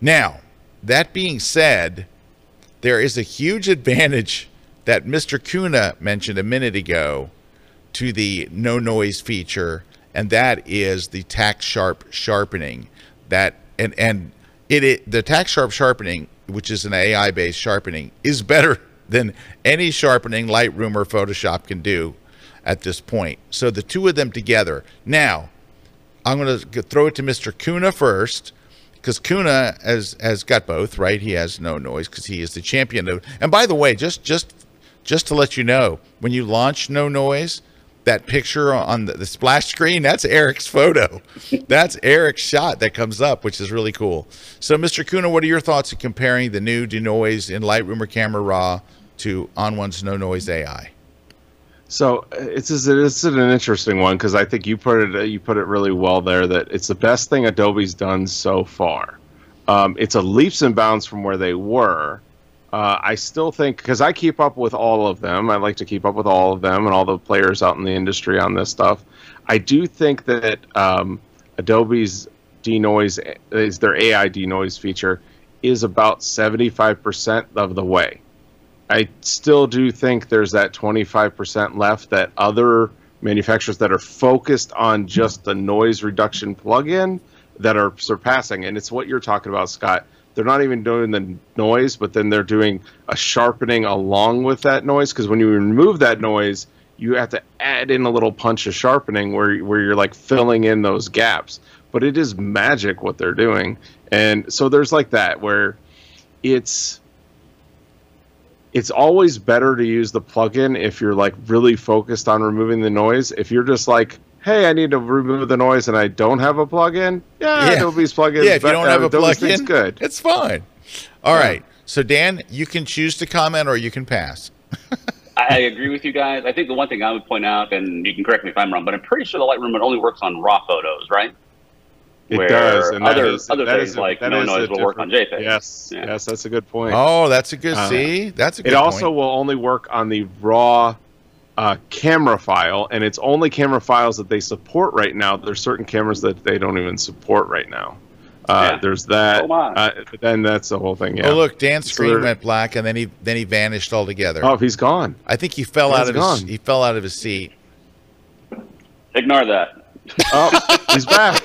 Speaker 1: Now, that being said, there is a huge advantage that Mr. Kuna mentioned a minute ago to the no noise feature, and that is the tack sharp sharpening. That and and it, it the tack sharp sharpening, which is an AI based sharpening, is better than any sharpening Lightroom or Photoshop can do at this point. So the two of them together. Now, I'm going to throw it to Mr. Kuna first because Kuna has has got both, right? He has no noise because he is the champion of. And by the way, just just just to let you know, when you launch no noise, that picture on the, the splash screen, that's Erik's photo. that's Erik's shot that comes up, which is really cool. So, Mr. Kuna, what are your thoughts on comparing the new denoise in Lightroom or Camera Raw to ON1's no noise AI?
Speaker 3: So it's it's an interesting one because I think you put it you put it really well there that it's the best thing Adobe's done so far. Um, it's a leaps and bounds from where they were. Uh, I still think because I keep up with all of them. I like to keep up with all of them and all the players out in the industry on this stuff. I do think that um, Adobe's denoise is their AI denoise feature is about seventy five percent of the way. I still do think there's that 25% left that other manufacturers that are focused on just the noise reduction plugin that are surpassing. And it's what you're talking about, Scott. They're not even doing the noise, but then they're doing a sharpening along with that noise. Because when you remove that noise, you have to add in a little punch of sharpening where, where you're like filling in those gaps. But it is magic what they're doing. And so there's like that where it's it's always better to use the plugin if you're like really focused on removing the noise. If you're just like hey, I need to remove the noise and I don't have a plug-in, yeah, yeah. Adobe's plugin.
Speaker 6: Yeah, if you don't have a
Speaker 3: Adobe's
Speaker 6: plug-in,
Speaker 3: good.
Speaker 6: It's fine. All yeah. right. So Dan, you can choose to comment or you can pass.
Speaker 5: I agree with you guys. I think the one thing I would point out, and you can correct me if I'm wrong, but I'm pretty sure the Lightroom only works on raw photos, right?
Speaker 3: It does. And
Speaker 5: other is, other things a, like no noise will work on JPEG.
Speaker 3: Yes, yeah. yes, that's a good point.
Speaker 6: Oh, that's a good. Uh, see, that's a good.
Speaker 3: It also point. will only work on the raw uh, camera file, and it's only camera files that they support right now. There's certain cameras that they don't even support right now. Uh, yeah. There's that. Oh uh, then that's the whole thing. Yeah.
Speaker 6: Oh look, Dan's screen so went black, and then he then he vanished altogether.
Speaker 3: Oh, he's gone.
Speaker 6: I think he fell Dan's out of gone. his he fell out of his seat.
Speaker 5: Ignore that.
Speaker 3: Oh, he's back.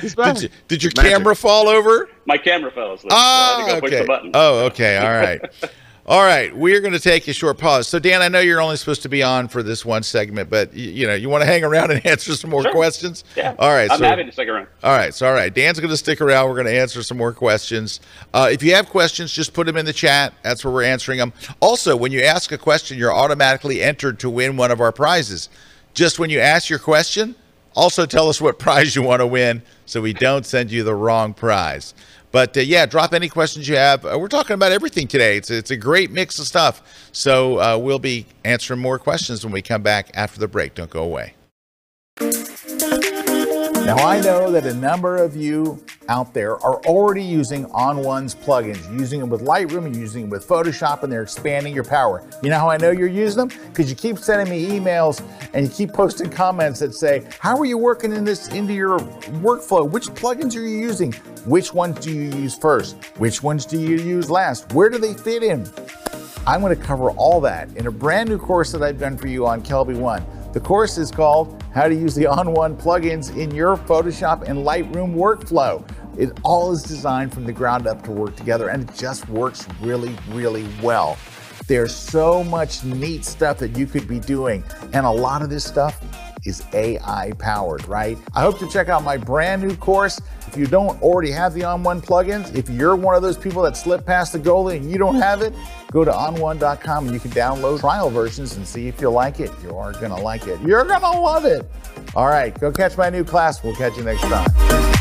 Speaker 3: he's back.
Speaker 6: Did, you, did your Magic. camera fall over?
Speaker 5: My camera fell asleep.
Speaker 6: Oh,
Speaker 5: so
Speaker 6: okay. Oh, okay. All right. All right, we're going to take a short pause. So, Dan, I know you're only supposed to be on for this one segment, but you, you know you want to hang around and answer some more
Speaker 5: sure.
Speaker 6: questions.
Speaker 5: Yeah.
Speaker 6: All right.
Speaker 5: I'm so, happy to stick around.
Speaker 6: All right. So, all right, Dan's going to stick around. We're going to answer some more questions. Uh, if you have questions, just put them in the chat. That's where we're answering them. Also, when you ask a question, you're automatically entered to win one of our prizes. Just when you ask your question, also tell us what prize you want to win, so we don't send you the wrong prize. But uh, yeah, drop any questions you have. Uh, we're talking about everything today. It's it's a great mix of stuff. So uh, we'll be answering more questions when we come back after the break. Don't go away.
Speaker 1: Now, I know that a number of you out there are already using ON1's plugins, using them with Lightroom, using them with Photoshop, and they're expanding your power. You know how I know you're using them? Because you keep sending me emails and you keep posting comments that say, How are you working in this into your workflow? Which plugins are you using? Which ones do you use first? Which ones do you use last? Where do they fit in? I'm to cover all that in a brand new course that I've done for you on KelbyOne. The course is called How to Use the ON1 Plugins in Your Photoshop and Lightroom Workflow. It all is designed from the ground up to work together and it just works really, really well. There's so much neat stuff that you could be doing, and a lot of this stuff is AI powered, right? I hope to check out my brand new course. If you don't already have the ON1 plugins, if you're one of those people that slipped past the goal and you don't have it, go to on1.com and you can download trial versions and see if you like it. You are going to like it. You're going to love it. All right, go catch my new class. We'll catch you next time.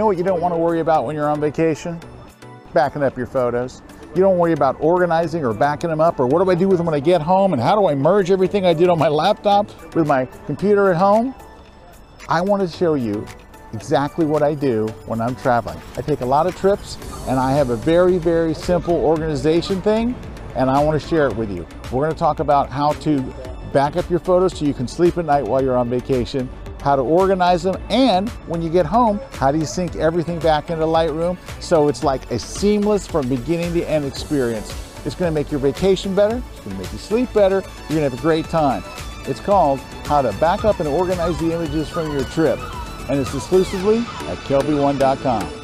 Speaker 1: Know what you don't want to worry about when you're on vacation? Backing up your photos. You don't worry about organizing or backing them up or what do I do with them when I get home and how do I merge everything I did on my laptop with my computer at home? I want to show you exactly what I do when I'm traveling. I take a lot of trips and I have a very, very simple organization thing and I want to share it with you. We're going to talk about how to back up your photos so you can sleep at night while you're on vacation how to organize them, and when you get home, how do you sync everything back into Lightroom so it's like a seamless from beginning to end experience. It's gonna make your vacation better, it's gonna make you sleep better, you're gonna have a great time. It's called How to Back Up and Organize the Images from Your Trip, and it's exclusively at kelbyone.com.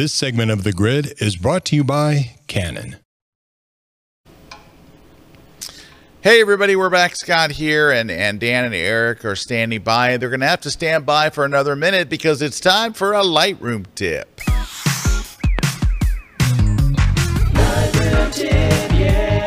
Speaker 4: This segment of The Grid is brought to you by Canon.
Speaker 6: Hey everybody, we're back. Scott here, and, and Dan and Erik are standing by. They're going to have to stand by for another minute because it's time for a Lightroom tip. Lightroom tip yeah.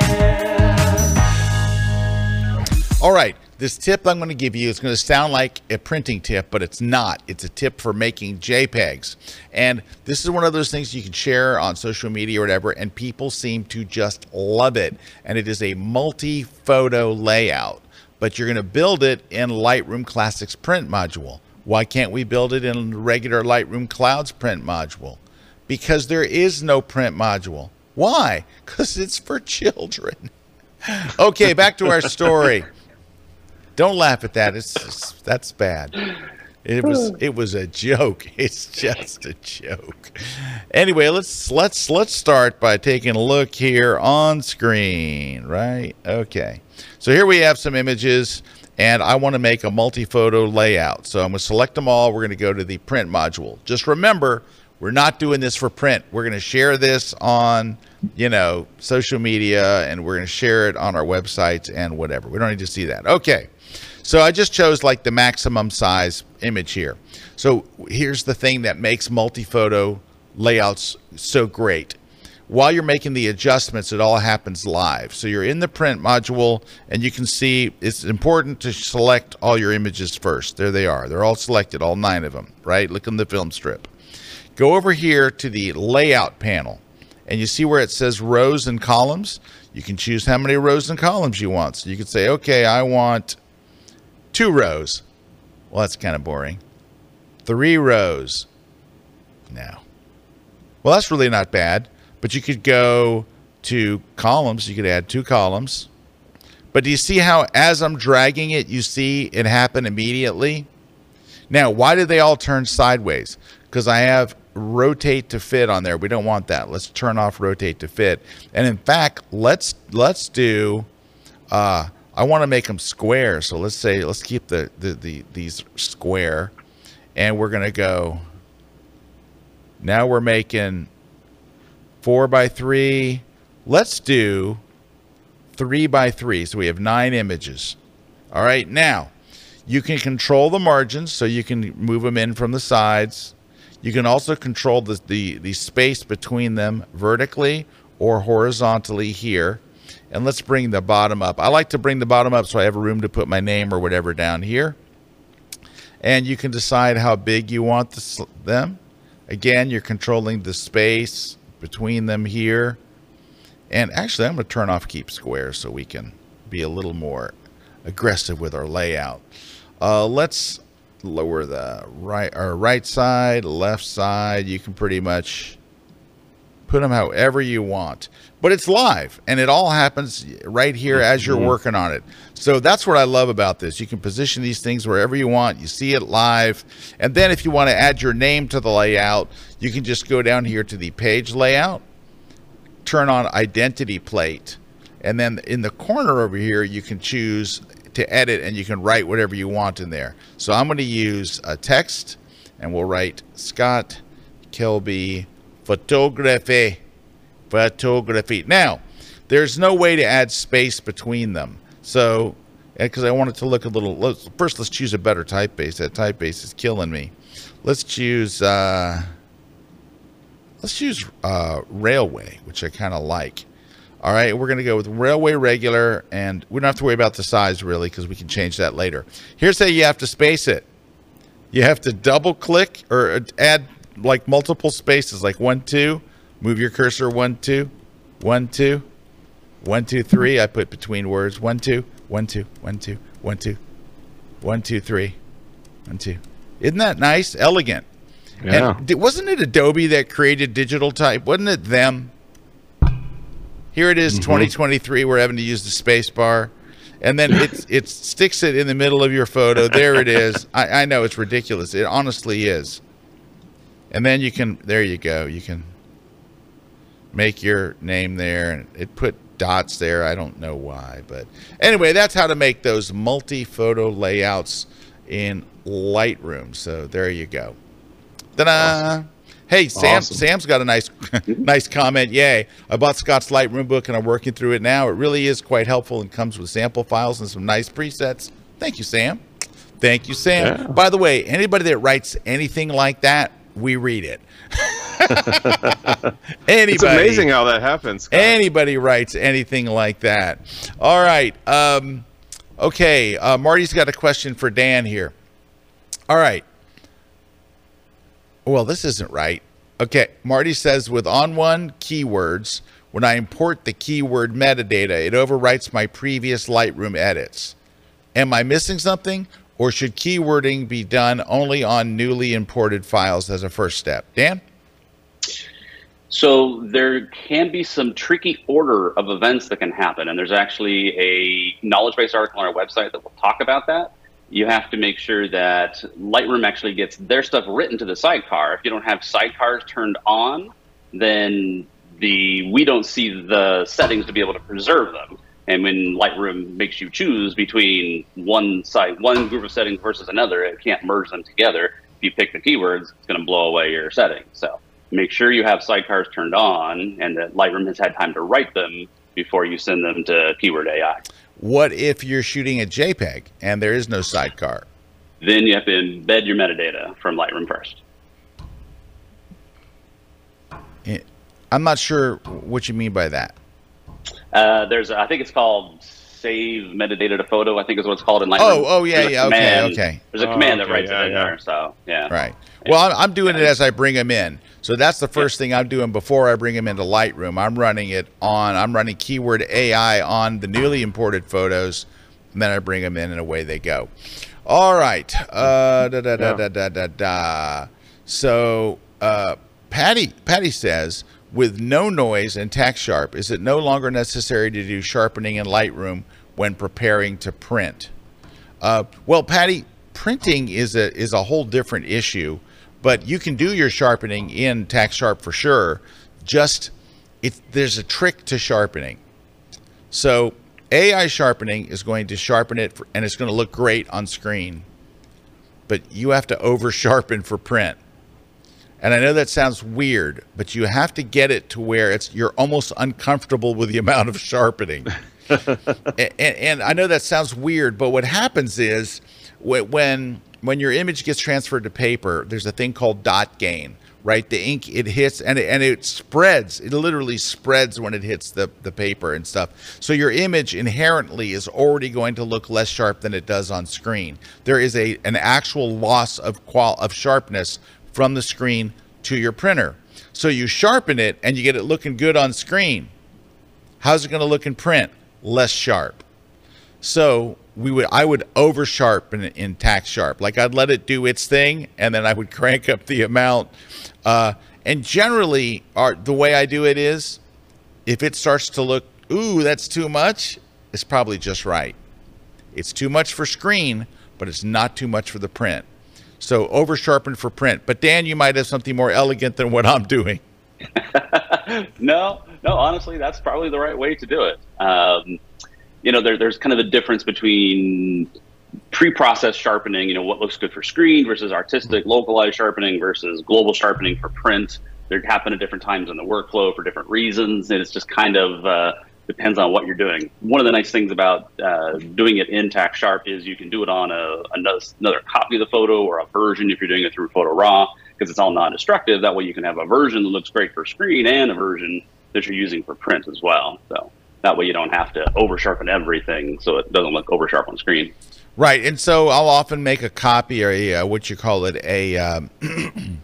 Speaker 1: All right, this tip I'm going to give you is going to sound like a printing tip, but it's not. It's a tip for making JPEGs. And this is one of those things you can share on social media or whatever, and people seem to just love it. And it is a multi photo layout, but you're going to build it in Lightroom Classics print module. Why can't we build it in the regular Lightroom Clouds print module? Because there is no print module. Why? Because it's for children. okay, back to our story. Don't laugh at that. It's, it's that's bad. It was it was a joke. It's just a joke. Anyway, let's let's let's start by taking a look here on screen, right? Okay. So here we have some images and I want to make a multi-photo layout. So I'm going to select them all. We're going to go to the print module. Just remember, we're not doing this for print. We're going to share this on, you know, social media and we're going to share it on our websites and whatever. We don't need to see that. Okay. So I just chose like the maximum size image here. So here's the thing that makes multi-photo layouts so great. While you're making the adjustments, it all happens live. So you're in the print module and you can see it's important to select all your images first. There they are. They're all selected, all nine of them, right? Look in the film strip. Go over here to the layout panel and you see where it says rows and columns. You can choose how many rows and columns you want. So you can say, okay, I want Two rows. Well, that's kind of boring. Three rows. No. Well, that's really not bad. But you could go to columns. You could add two columns. But do you see how as I'm dragging it, you see it happen immediately? Now, why did they all turn sideways? Because I have rotate to fit on there. We don't want that. Let's turn off rotate to fit. And in fact, let's let's do uh, I want to make them square. So let's say, let's keep the, the, the these square and we're going to go, now we're making four by three. Let's do three by three. So we have nine images. All right. Now you can control the margins so you can move them in from the sides. You can also control the, the, the space between them vertically or horizontally here. And let's bring the bottom up. I like to bring the bottom up so I have room to put my name or whatever down here. And you can decide how big you want the, them. Again, you're controlling the space between them here. And actually, I'm going to turn off Keep Square so we can be a little more aggressive with our layout. Uh, let's lower the right, our right side, left side. You can pretty much put them however you want but it's live and it all happens right here as you're mm-hmm. working on it. So that's what i love about this. You can position these things wherever you want. You see it live. And then if you want to add your name to the layout you can just go down here to the page layout turn on identity plate and then in the corner over here you can choose to edit and you can write whatever you want in there. So i'm going to use a text and we'll write scott kelby photography. Photography. Now, there's no way to add space between them. So, because I want it to look a little, let's, first let's choose a better typeface. That typeface is killing me. Let's choose, uh, let's choose uh, Raleway, which I kind of like. All right, we're going to go with Raleway Regular, and we don't have to worry about the size really because we can change that later. Here's how you have to space it. You have to double click or add like multiple spaces, like one, two. Move your cursor one, two, one, two, one, two, three. I put between words one, two, one, two, one, two, one, two, one, two, three, one, two. Isn't that nice? Elegant. Yeah. And wasn't it Adobe that created digital type? Wasn't it them? Here it is, mm-hmm. 2023. We're having to use the space bar and then it it sticks it in the middle of your photo. There it is. I, I know it's ridiculous. It honestly is. And then you can, there you go. You can make your name there and it put dots there. I don't know why, but anyway, that's how to make those multi-photo layouts in Lightroom. So there you go. Ta-da! Awesome. Hey, Sam. Awesome. Sam's got a nice, nice comment. Yay! I bought Scott's Lightroom book and I'm working through it now. It really is quite helpful and comes with sample files and some nice presets. Thank you, Sam. Thank you, Sam. Yeah. By the way, anybody that writes anything like that, we read it. anybody,
Speaker 3: it's amazing how that happens.
Speaker 1: Scott. Anybody writes anything like that. All right. Um, Okay, uh, Marty's got a question for Dan here. All right. Well, this isn't right. Okay, Marty says with ON1 keywords, when I import the keyword metadata, it overwrites my previous Lightroom edits. Am I missing something? Or should keywording be done only on newly imported files as a first step? Dan?
Speaker 5: So there can be some tricky order of events that can happen. And there's actually a knowledge base article on our website that will talk about that. You have to make sure that Lightroom actually gets their stuff written to the sidecar. If you don't have sidecars turned on, then the we don't see the settings to be able to preserve them. And when Lightroom makes you choose between one side, one group of settings versus another, it can't merge them together. If you pick the keywords, it's going to blow away your settings. So make sure you have sidecars turned on and that Lightroom has had time to write them before you send them to Keyword AI.
Speaker 1: What if you're shooting a JPEG and there is no sidecar?
Speaker 5: Then you have to embed your metadata from Lightroom first.
Speaker 1: Eh, I'm not sure what you mean by that.
Speaker 5: Uh, there's, I think it's called save metadata to photo. I think is what it's called in Lightroom.
Speaker 1: Oh, oh yeah, yeah, command, okay, okay.
Speaker 5: There's a
Speaker 1: oh,
Speaker 5: command okay, that writes yeah, it in yeah. there. So yeah.
Speaker 1: Right. Well, I'm, I'm doing it as I bring them in. So that's the first thing I'm doing before I bring them into Lightroom. I'm running it on. I'm running keyword AI on the newly imported photos, and then I bring them in, and away they go. All right. Uh, da, da, da, da, da, da, da. So uh, Patty Patty says with no noise and tack sharp, is it no longer necessary to do sharpening in Lightroom when preparing to print? Uh, well, Patty, printing is a is a whole different issue, but you can do your sharpening in tack sharp for sure. Just it there's a trick to sharpening. So AI sharpening is going to sharpen it for, and it's going to look great on screen, but you have to over sharpen for print. And I know that sounds weird, but you have to get it to where it's you're almost uncomfortable with the amount of sharpening. and, and, I know that sounds weird, but what happens is when when your image gets transferred to paper, there's a thing called dot gain, right? The ink it hits and it, and it spreads. It literally spreads when it hits the the paper and stuff. So your image inherently is already going to look less sharp than it does on screen. There is a an actual loss of qual of sharpness from the screen to your printer. So you sharpen it and you get it looking good on screen. How's it going to look in print? Less sharp. So we would I would over sharpen it in tack sharp. Like I'd let it do its thing and then I would crank up the amount. Uh, and generally our, the way I do it is if it starts to look, ooh, that's too much, it's probably just right. It's too much for screen, but it's not too much for the print. So over sharpened for print. But Dan, you might have something more elegant than what I'm doing.
Speaker 5: no, no, honestly, that's probably the right way to do it. Um, you know, there, there's kind of a difference between pre-processed sharpening, you know, what looks good for screen versus artistic localized sharpening versus global sharpening for print. They happen at different times in the workflow for different reasons. And it's just kind of, uh, depends on what you're doing. One of the nice things about uh, doing it in Tack Sharp is you can do it on a, another, another copy of the photo or a version if you're doing it through Photo Raw because it's all non-destructive. That way you can have a version that looks great for screen and a version that you're using for print as well. So that way you don't have to over sharpen everything so it doesn't look over sharp on screen.
Speaker 1: Right, and so I'll often make a copy or a uh, what you call it a um,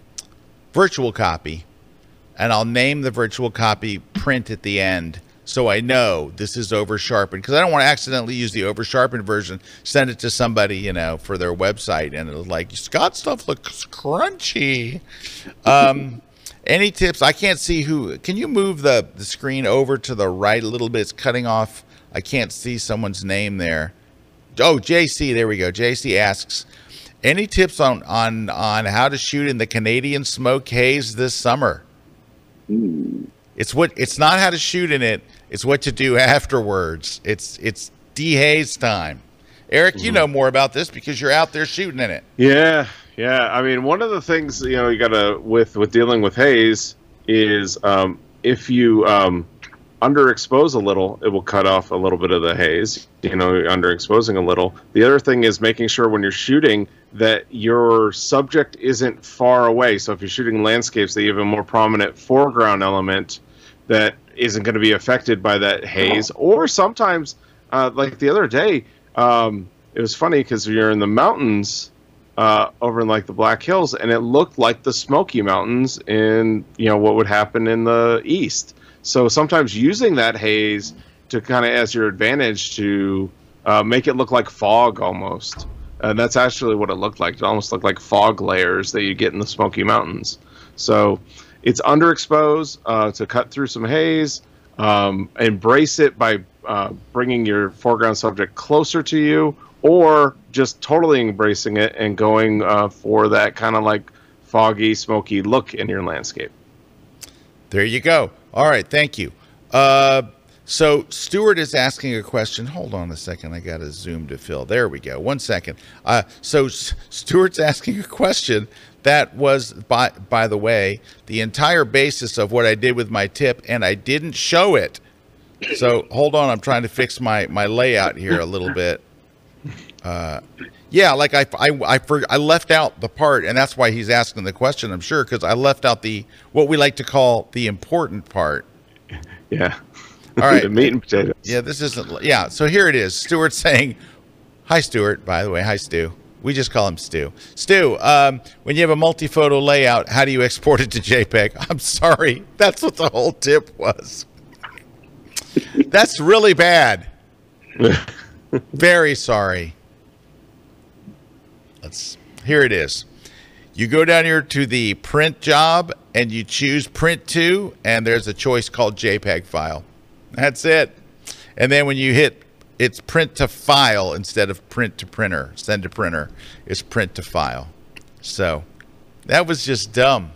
Speaker 1: virtual copy, and I'll name the virtual copy print at the end so I know this is over sharpened because I don't want to accidentally use the over sharpened version, send it to somebody, you know, for their website, and it's like Scott stuff looks crunchy. Um, any tips? I can't see who. Can you move the the screen over to the right a little bit? It's cutting off. I can't see someone's name there. Oh, JC, there we go. JC asks, any tips on on on how to shoot in the Canadian smoke haze this summer?
Speaker 5: Hmm.
Speaker 1: It's what it's not how to shoot in it. It's what to do afterwards. It's it's dehaze time. Erik, you mm-hmm. know more about this because you're out there shooting in it.
Speaker 3: Yeah, yeah. I mean, one of the things you know you got to with with dealing with haze is um, if you um, underexpose a little, it will cut off a little bit of the haze. You know, underexposing a little. The other thing is making sure when you're shooting that your subject isn't far away. So if you're shooting landscapes, that you have a more prominent foreground element that isn't going to be affected by that haze. Or sometimes, uh, like the other day, um, it was funny because you're in the mountains uh, over in like the Black Hills, and it looked like the Smoky Mountains in you know what would happen in the east. So sometimes using that haze to kind of as your advantage to uh, make it look like fog almost. And that's actually what it looked like. It almost looked like fog layers that you get in the Smoky Mountains. So it's underexposed uh, to cut through some haze. Um, embrace it by uh, bringing your foreground subject closer to you, or just totally embracing it and going uh, for that kind of like foggy, smoky look in your landscape.
Speaker 1: There you go. All right, thank you. Uh, so Stuart is asking a question. Hold on a second. I got a zoom to fill. There we go. One second. Uh, so Stuart's asking a question that was, by by the way, the entire basis of what I did with my tip, and I didn't show it. So hold on. I'm trying to fix my my layout here a little bit. Uh, yeah, like I I I, for, I left out the part, and that's why he's asking the question. I'm sure because I left out the what we like to call the important part.
Speaker 3: Yeah.
Speaker 1: All right.
Speaker 3: the meat and potatoes.
Speaker 1: Yeah, this isn't. Yeah, so here it is. Stuart saying, "Hi, Stuart." By the way, hi, Stu. We just call him Stu. Stu, um, when you have a multi-photo layout, how do you export it to JPEG? I'm sorry, that's what the whole tip was. that's really bad. Very sorry. Let's. Here it is. You go down here to the print job and you choose print to, and there's a choice called JPEG file. That's it. And then when you hit it's print to file instead of print to printer, send to printer. It's print to file. So that was just dumb.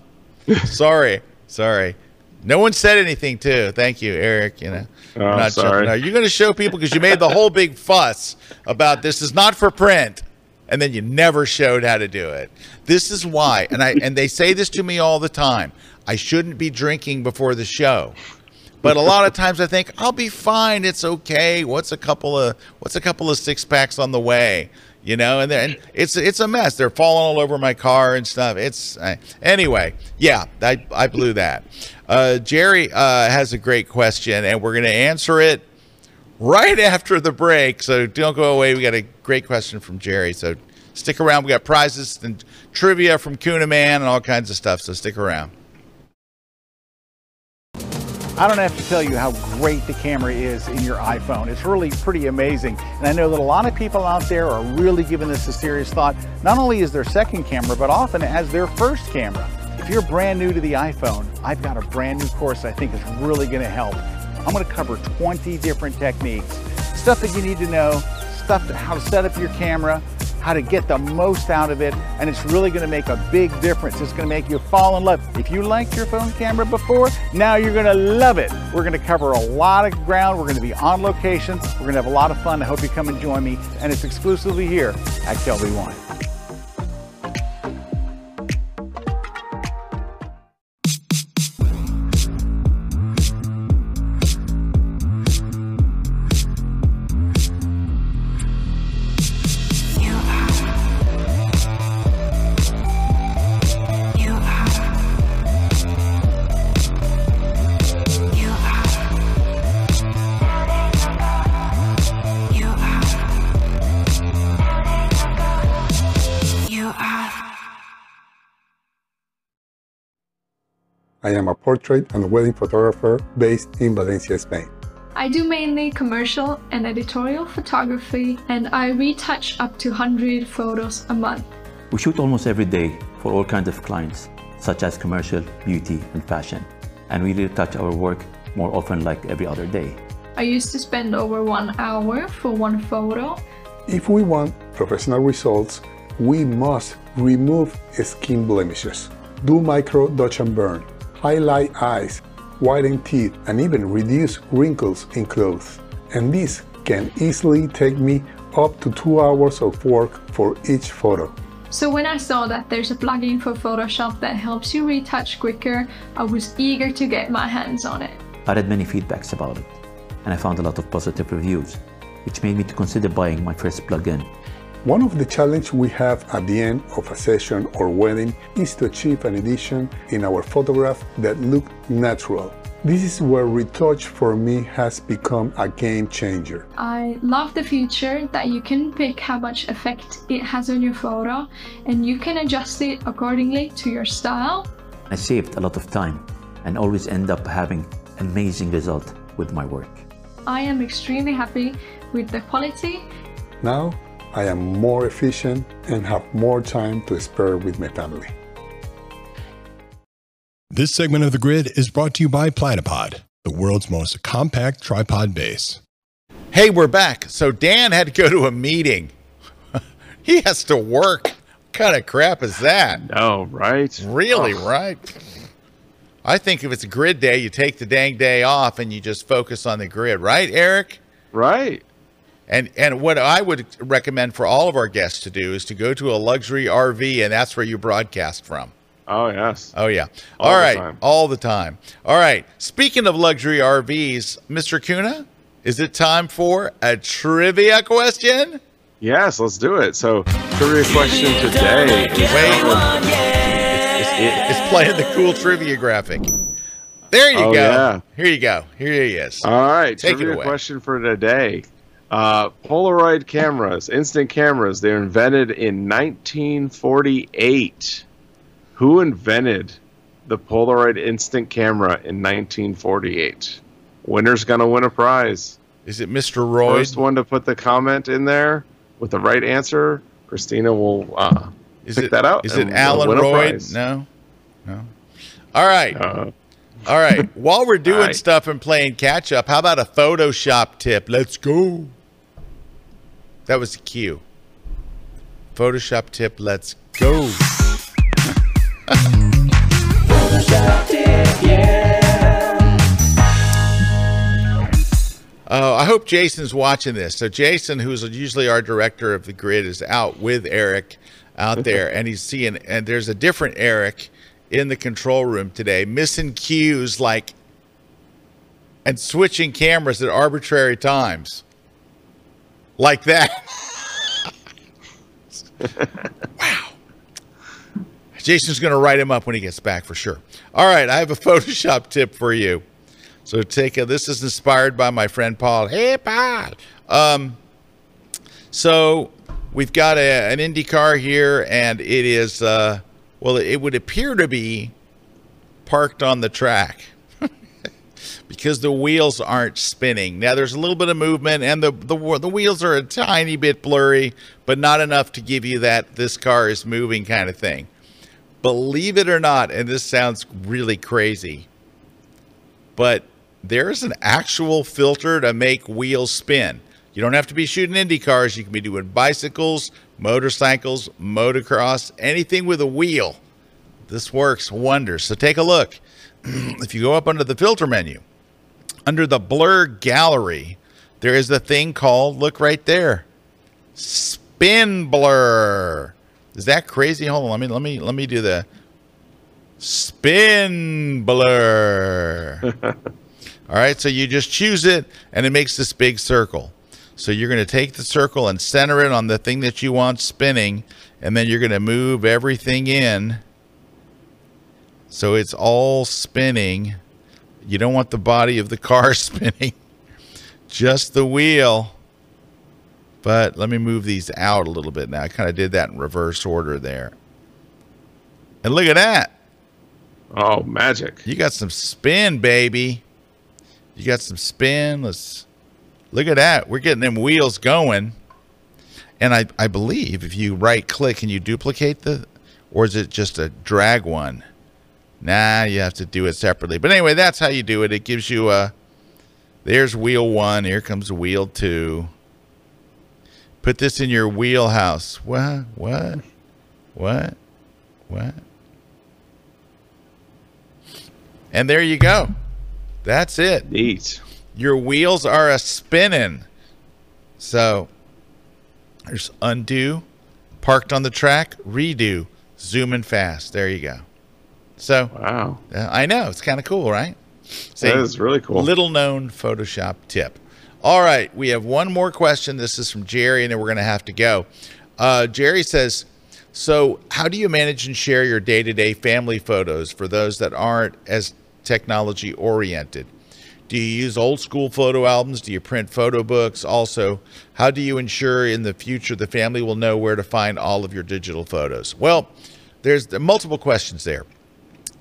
Speaker 1: sorry. Sorry. No one said anything too. Thank you, Erik. You know,
Speaker 3: oh, not sorry.
Speaker 1: Are you going to show people because you made the whole big fuss about this is not for print, and then you never showed how to do it. This is why, and I and they say this to me all the time. I shouldn't be drinking before the show. But a lot of times I think I'll be fine. It's okay. What's a couple of what's a couple of six packs on the way? You know, and then it's it's a mess. They're falling all over my car and stuff. It's uh, anyway. Yeah, I I blew that. Uh, Jerry uh, has a great question, and we're going to answer it right after the break. So don't go away. We got a great question from Jerry. So stick around. We got prizes and trivia from Kuna Man and all kinds of stuff. So stick around.
Speaker 7: I don't have to tell you how great the camera is in your iPhone. It's really pretty amazing. And I know that a lot of people out there are really giving this a serious thought. Not only is their second camera, but often as their first camera. If you're brand new to the iPhone, I've got a brand new course I think is really gonna help. I'm gonna cover 20 different techniques. Stuff that you need to know, stuff to how to set up your camera, how to get the most out of it, and it's really gonna make a big difference. It's gonna make you fall in love. If you liked your phone camera before, now you're gonna love it. We're gonna cover a lot of ground. We're gonna be on location. We're gonna have a lot of fun. I hope you come and join me, and it's exclusively here at KelbyOne.
Speaker 8: I am a portrait and wedding photographer based in Valencia, Spain.
Speaker 9: I do mainly commercial and editorial photography, and I retouch up to 100 photos a month.
Speaker 10: We shoot almost every day for all kinds of clients, such as commercial, beauty, and fashion. And we retouch our work more often like every other day.
Speaker 9: I used to spend over one hour for one photo.
Speaker 8: If we want professional results, we must remove skin blemishes, do micro dodge and burn, highlight eyes, whiten teeth, and even reduce wrinkles in clothes. And this can easily take me up to two hours of work for each photo.
Speaker 9: So when I saw that there's a plugin for Photoshop that helps you retouch quicker, I was eager to get my hands on it.
Speaker 10: I read many feedbacks about it, and I found a lot of positive reviews, which made me to consider buying my first plugin.
Speaker 8: One of the challenges we have at the end of a session or wedding is to achieve an edition in our photograph that look natural. This is where Retouch4me has become a game changer.
Speaker 9: I love the feature that you can pick how much effect it has on your photo and you can adjust it accordingly to your style.
Speaker 10: I saved a lot of time and always end up having amazing result with my work.
Speaker 9: I am extremely happy with the quality.
Speaker 8: Now I am more efficient and have more time to spare with my family.
Speaker 4: This segment of the grid is brought to you by Platypod, the world's most compact tripod base.
Speaker 1: Hey, we're back. So Dan had to go to a meeting. he has to work. What kind of crap is that?
Speaker 3: No, right?
Speaker 1: Really, oh. right? I think if it's a grid day, you take the dang day off and you just focus on the grid, right, Erik?
Speaker 3: Right.
Speaker 1: And and what I would recommend for all of our guests to do is to go to a luxury RV, and that's where you broadcast from.
Speaker 3: Oh yes.
Speaker 1: Oh yeah. All, all right. Time. All the time. All right. Speaking of luxury RVs, Mr. Kuna, is it time for a trivia question?
Speaker 3: Yes, let's do it. So, trivia question today.
Speaker 1: Wait. It's, it's, playing the cool trivia graphic. There you oh, go. Yeah. Here you go. Here he is.
Speaker 3: All right. Take trivia question for today. Uh, Polaroid cameras, instant cameras, they were invented in 1948. Who invented the Polaroid instant camera in 1948? Winner's gonna win a prize.
Speaker 1: Is it Mr. Roy?
Speaker 3: First one to put the comment in there with the right answer, Christina will uh, is pick
Speaker 1: it,
Speaker 3: that out.
Speaker 1: Is it Alan Roy? No, no. All right. Uh, All right. While we're doing right. stuff and playing catch up, how about a Photoshop tip? Let's go. That was the cue. Photoshop tip. Let's go. Oh, I hope Jason's watching this. So Jason, who's usually our director of the grid, is out with Erik out there, and he's seeing. And there's a different Eric in the control room today, missing cues like and switching cameras at arbitrary times, like that. wow. Jason's going to write him up when he gets back for sure. All right, I have a Photoshop tip for you. So take a, this is inspired by my friend Paul. Hey, Paul. Um, so we've got a, an Indy car here, and it is, uh, well, it would appear to be parked on the track because the wheels aren't spinning. Now there's a little bit of movement, and the, the the wheels are a tiny bit blurry, but not enough to give you that this car is moving kind of thing. Believe it or not, and this sounds really crazy, but there's an actual filter to make wheels spin. You don't have to be shooting Indy cars. You can be doing bicycles, motorcycles, motocross, anything with a wheel. This works wonders. So take a look. if you go up under the filter menu, under the blur gallery, there is a thing called, look right there, spin blur. Is that crazy? Hold on, let me let me let me do the spin blur. All right, so you just choose it and it makes this big circle. So you're going to take the circle and center it on the thing that you want spinning, and then you're going to move everything in. So it's all spinning. You don't want the body of the car spinning, just the wheel. But let me move these out a little bit now. I kind of did that in reverse order there. And look at that.
Speaker 3: Oh, magic.
Speaker 1: You got some spin, baby. You got some spin. Let's look at that. We're getting them wheels going. And I, I believe if you right click and you duplicate the, or is it just a drag one? Nah, you have to do it separately. But anyway, that's how you do it. It gives you a, there's wheel one. Here comes wheel two. Put this in your wheelhouse. What? What? What? What? And there you go. That's it.
Speaker 3: Neat.
Speaker 1: Your wheels are a spinning. So there's undo, parked on the track, redo, zooming fast. There you go. So
Speaker 3: wow,
Speaker 1: uh, I know it's kind of cool, right?
Speaker 3: See, that is really cool.
Speaker 1: Little known Photoshop tip. All right, we have one more question. This is from Jerry, and then we're going to have to go. Uh, Jerry says, "So, how do you manage and share your day-to-day family photos for those that aren't as technology oriented? Do you use old school photo albums? Do you print photo books? Also, how do you ensure in the future the family will know where to find all of your digital photos? Well, there's multiple questions there.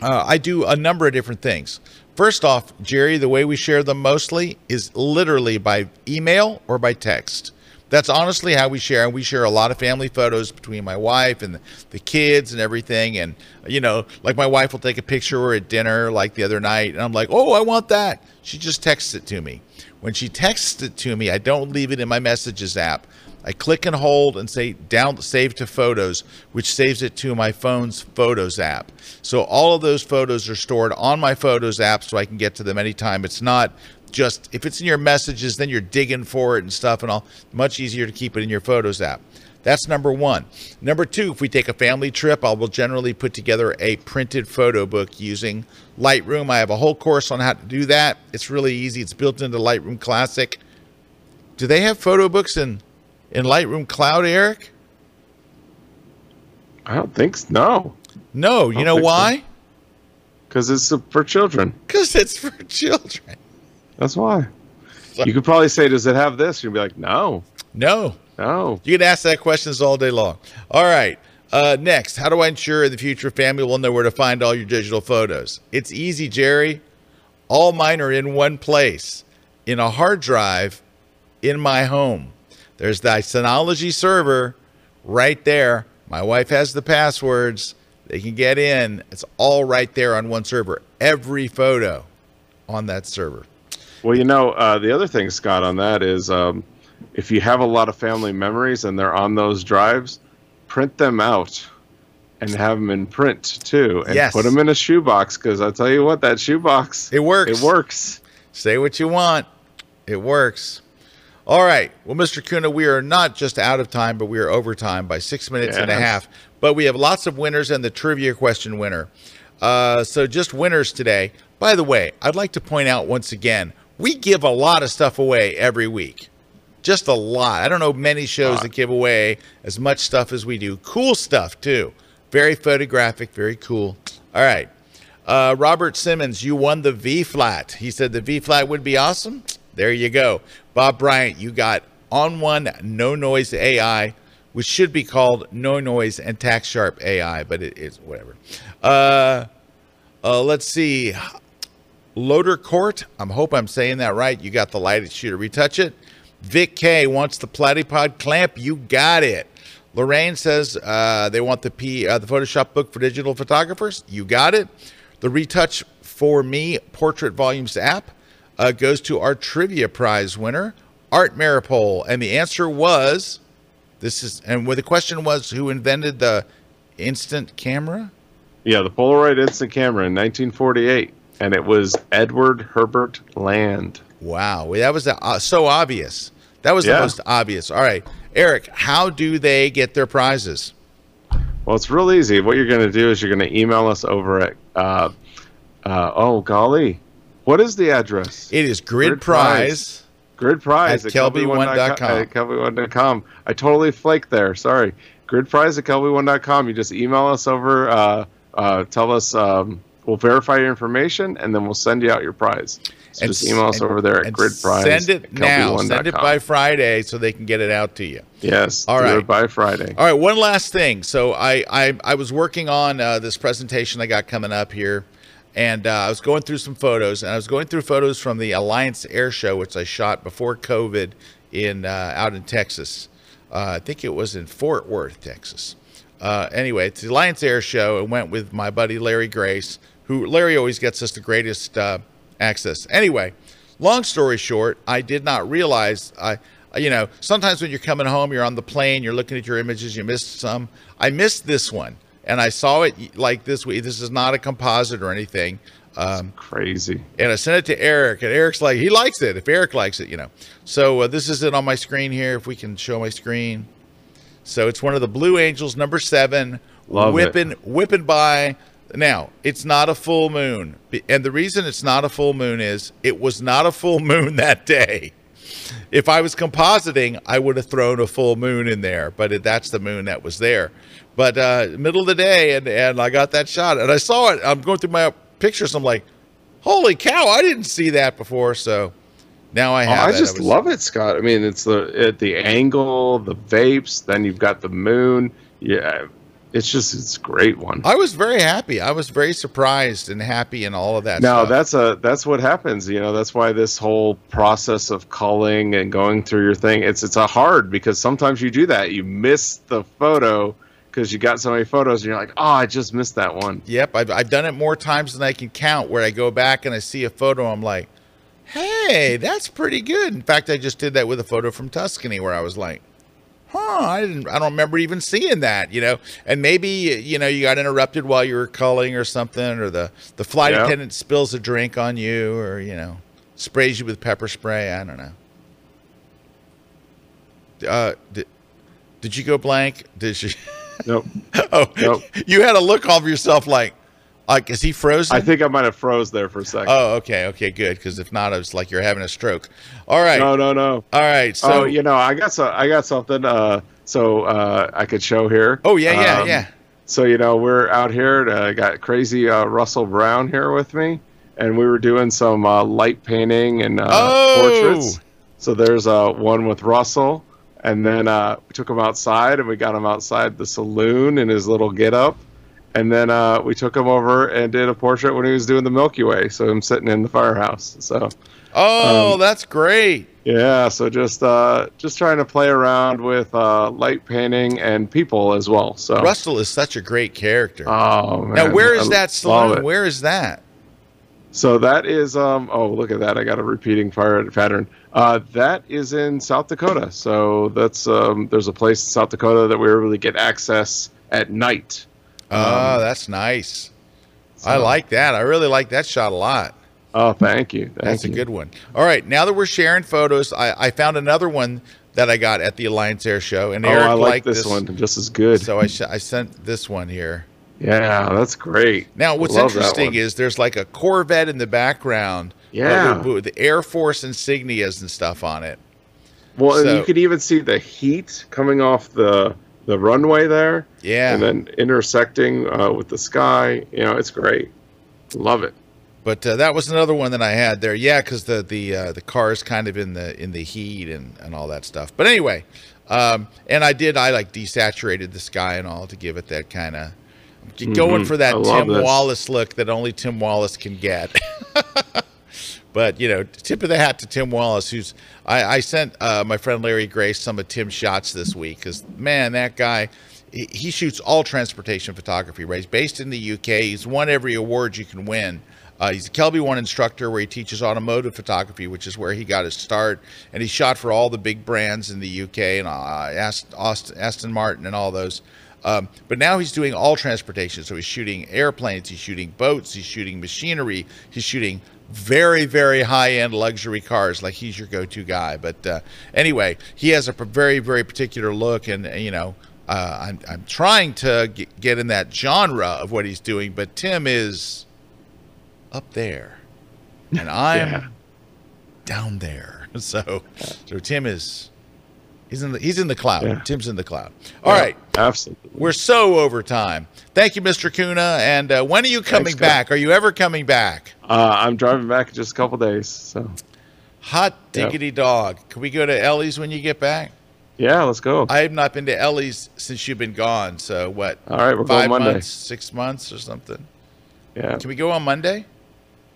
Speaker 1: Uh, I do a number of different things. First off, Jerry, the way we share them mostly is literally by email or by text that's honestly how we share. And we share a lot of family photos between my wife and the, kids and everything. And, you know, like my wife will take a picture or at dinner like the other night. And I'm like, oh, I want that. She just texts it to me. When she texts it to me, I don't leave it in my messages app. I click and hold and say down save to photos, which saves it to my phone's photos app. So all of those photos are stored on my photos app so I can get to them anytime. It's not just if it's in your messages, then you're digging for it and stuff and all. Much easier to keep it in your Photos app. That's number one. Number two, if we take a family trip, I will generally put together a printed photo book using Lightroom. I have a whole course on how to do that. It's really easy. It's built into Lightroom Classic. Do they have photo books in in Lightroom Cloud, Erik?
Speaker 3: I don't think so. No.
Speaker 1: No. You know why?
Speaker 3: Because so. it's for children.
Speaker 1: Because it's for children.
Speaker 3: That's why. You could probably say, "Does it have this?" You'd be like, "No,
Speaker 1: no,
Speaker 3: no."
Speaker 1: You can ask that questions all day long. All right. Uh, next, how do I ensure in the future family will know where to find all your digital photos? It's easy, Jerry. All mine are in one place, in a hard drive, in my home. There's the Synology server right there. My wife has the passwords. They can get in. It's all right there on one server. Every photo on that server.
Speaker 3: Well, you know, uh, the other thing, Scott, on that is um, if you have a lot of family memories and they're on those drives, print them out and have them in print too, and yes. put them in a shoebox. Because I tell you what, that shoebox
Speaker 1: it works.
Speaker 3: It works.
Speaker 1: Say what you want, it works. All right. Well, Mr. Kuna, we are not just out of time, but we are over time by six minutes and a half. But we have lots of winners and the trivia question winner. Uh, so just winners today. By the way, I'd like to point out once again we give a lot of stuff away every week. Just a lot. I don't know many shows that give away as much stuff as we do. Cool stuff, too. Very photographic, very cool. All right. Uh, Robert Simmons, you won the V-Flat. He said the V-Flat would be awesome. There you go. Bob Bryant, you got ON1 NoNoise AI, which should be called NoNoise and Tack Sharp AI, but it is whatever. Uh, uh, let's see. Loader Court. I am hope I'm saying that right. You got the light shooter. Retouch it. Vic K wants the Platypod clamp. You got it. Lorraine says uh, they want the P uh, the Photoshop book for digital photographers. You got it. The Retouch for Me Portrait Volumes app uh, goes to our trivia prize winner, Art Maripol. and the answer was this is and where the question was who invented the instant camera.
Speaker 3: Yeah, the Polaroid instant camera in 1948 and it was Edward Herbert Land.
Speaker 1: Wow, that was uh, so obvious. That was yeah. the most obvious. All right, Erik, how do they get their prizes?
Speaker 3: Well, it's real easy. What you're going to do is you're going to email us over at. Uh, uh, oh golly, what is the address?
Speaker 1: It is Grid, Grid Prize.
Speaker 3: Grid Prize
Speaker 1: at, at kelbyone.com.
Speaker 3: At kelbyone.com. I totally flaked there. Sorry. Grid Prize at kelbyone.com. You just email us over. Uh, uh, tell us um, we'll verify your information and then we'll send you out your prize. So and, just email us and, over there at Grid Prize.
Speaker 1: Send it now. Send it by Friday so they can get it out to you.
Speaker 3: Yes. All right. by Friday.
Speaker 1: All right. One last thing. So I I, I was working on uh, this presentation I got coming up here, and uh, I was going through some photos, and I was going through photos from the Alliance Air Show, which I shot before COVID in uh, out in Texas. Uh, I think it was in Fort Worth, Texas. Uh, anyway, it's the Alliance Air Show. and went with my buddy Larry Grace who Larry always gets us the greatest uh, access. Anyway, long story short, I did not realize I. You know, sometimes when you're coming home, you're on the plane, you're looking at your images, you missed some. I missed this one, and I saw it like this week. This is not a composite or anything.
Speaker 3: Um, crazy.
Speaker 1: And I sent it to Erik, and Erik's like, he likes it. If Eric likes it, you know. So uh, this is it on my screen here. If we can show my screen. So it's one of the Blue Angels, number seven,
Speaker 3: Love
Speaker 1: whipping
Speaker 3: it.
Speaker 1: whipping by now, it's not a full moon. And the reason it's not a full moon is it was not a full moon that day. If I was compositing, I would have thrown a full moon in there, but that's the moon that was there. But uh, middle of the day, and, and I got that shot, and I saw it. I'm going through my pictures. I'm like, holy cow! I didn't see that before. So now I have.
Speaker 3: Oh, I just I love it, Scott. I mean, it's the at the angle, the vapes. Then you've got the moon. Yeah, it's just it's a great one.
Speaker 1: I was very happy. I was very surprised and happy and all of that.
Speaker 3: No, that's a that's what happens. You know, that's why this whole process of culling and going through your thing it's it's a hard because sometimes you do that. You miss the photo because you got so many photos and you're like, oh, I just missed that one.
Speaker 1: Yep, I've I've done it more times than I can count. Where I go back and I see a photo, I'm like, hey, that's pretty good. In fact, I just did that with a photo from Tuscany where I was like huh, I didn't, I don't remember even seeing that, you know, and maybe, you know, you got interrupted while you were culling or something, or the, the flight yeah. attendant spills a drink on you or, you know, sprays you with pepper spray. I don't know. Uh, did, did you go blank? Did you?
Speaker 3: Nope.
Speaker 1: oh, nope. You had a look off yourself like, like, is he frozen?
Speaker 3: I think I might have froze there for a second.
Speaker 1: Oh, okay, okay, good. Because if not, it's like you're having a stroke. All right.
Speaker 3: No, no, no.
Speaker 1: All right. So
Speaker 3: oh, you know, I got so I got something. Uh, so uh, I could show here.
Speaker 1: Oh yeah, yeah, um, yeah.
Speaker 3: So you know, we're out here. I got crazy uh, Russell Brown here with me, and we were doing some uh, light painting and uh, oh! portraits. So there's uh, one with Russell, and then uh, we took him outside, and we got him outside the saloon in his little get up and then uh, we took him over and did a portrait when he was doing the Milky Way. So him sitting in the firehouse. So.
Speaker 1: Oh, um, that's great.
Speaker 3: Yeah, so just uh, just trying to play around with uh, light painting and people as well. So
Speaker 1: Russell is such a great character.
Speaker 3: Oh man!
Speaker 1: Now where is I that saloon? Where is that?
Speaker 3: So that is um oh look at that I got a repeating fire pattern. Uh, that is in South Dakota. So that's um there's a place in South Dakota that we were able to get access at night
Speaker 1: Oh, um, that's nice. So, I like that. I really like that shot a lot.
Speaker 3: Oh, thank you. Thank
Speaker 1: that's
Speaker 3: you.
Speaker 1: a good one. All right, now that we're sharing photos, I, I found another one that I got at the Alliance Air Show, and
Speaker 3: oh,
Speaker 1: Erik
Speaker 3: I
Speaker 1: like
Speaker 3: this,
Speaker 1: this
Speaker 3: one just as good.
Speaker 1: So I sh- I sent this one here.
Speaker 3: Yeah, that's great.
Speaker 1: Now, what's interesting is there's like a Corvette in the background.
Speaker 3: Yeah,
Speaker 1: with the Air Force insignias and stuff on it.
Speaker 3: Well, so, and you could even see the heat coming off the the runway there.
Speaker 1: Yeah.
Speaker 3: And then intersecting uh, with the sky. You know, it's great. Love it.
Speaker 1: But uh, that was another one that I had there. Yeah, because the the uh, the car is kind of in the in the heat and and all that stuff. But anyway, um, and I did I like desaturated the sky and all to give it that kind of mm-hmm. going for that Tim this. Wallace look that only Tim Wallace can get. But you know, tip of the hat to Tim Wallace, who's I, I sent uh, my friend Larry Grace some of Tim's shots this week because man, that guy. He, he shoots all transportation photography. Right, he's based in the UK. He's won every award you can win. Uh, he's a KelbyOne instructor where he teaches automotive photography, which is where he got his start. And he shot for all the big brands in the UK and uh, Aston, Aston Martin and all those. Um, but now he's doing all transportation. So he's shooting airplanes, he's shooting boats, he's shooting machinery, he's shooting very very high end luxury cars. Like he's your go-to guy. But uh, anyway he has a very very particular look. And you know uh, I'm, I'm trying to get, get in that genre of what he's doing. But tim is up there. And i'm yeah. down there. So so tim is He's in the he's in the cloud. Yeah. Tim's in the cloud. All yeah, right,
Speaker 3: absolutely.
Speaker 1: We're so over time. Thank you, Mr. Kuna. And uh, when are you coming Thanks, back? Are you ever coming back?
Speaker 3: Uh, I'm driving back in just a couple days. So
Speaker 1: hot diggity yep. dog. Can we go to Ellie's when you get back?
Speaker 3: Yeah, let's go.
Speaker 1: I have not been to Ellie's since you've been gone. So what?
Speaker 3: All right, we're
Speaker 1: five
Speaker 3: going Monday.
Speaker 1: months, six months, or something.
Speaker 3: Yeah.
Speaker 1: Can we go on Monday?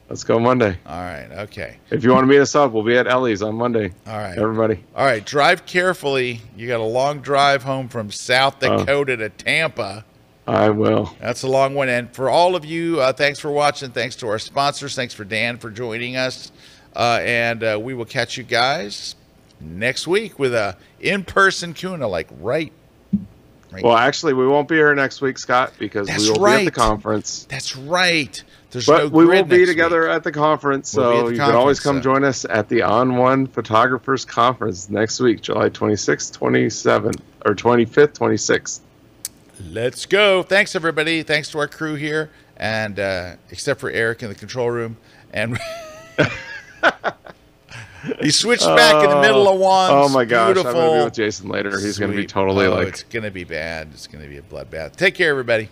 Speaker 3: Let's go Monday.
Speaker 1: All right. Okay.
Speaker 3: If you want to meet us up, we'll be at Ellie's on Monday.
Speaker 1: All right.
Speaker 3: Everybody.
Speaker 1: All right. Drive carefully. You got a long drive home from South oh. Dakota uh, to Tampa.
Speaker 3: I will.
Speaker 1: That's a long one. And for all of you, uh, thanks for watching. Thanks to our sponsors. Thanks for Dan for joining us. Uh, and uh, we will catch you guys next week with a in-person Kuna, like right
Speaker 3: Right. Well, actually, we won't be here next week, Scott, because That's we will right. be at the conference.
Speaker 1: That's right.
Speaker 3: There's but no we will be together week. at the conference, so we'll the you conference, can always come so. join us at the ON1 Photographers Conference next week, July 26th, 27th, or 25th, 26th.
Speaker 1: Let's go. Thanks, everybody. Thanks to our crew here, and uh, except for Eric in the control room. And he switched back in the middle of one.
Speaker 3: Oh my gosh! Beautiful. I'm going to be with Jason later. He's going to be totally
Speaker 1: oh,
Speaker 3: like.
Speaker 1: It's going to be bad. It's going to be a bloodbath. Take care, everybody.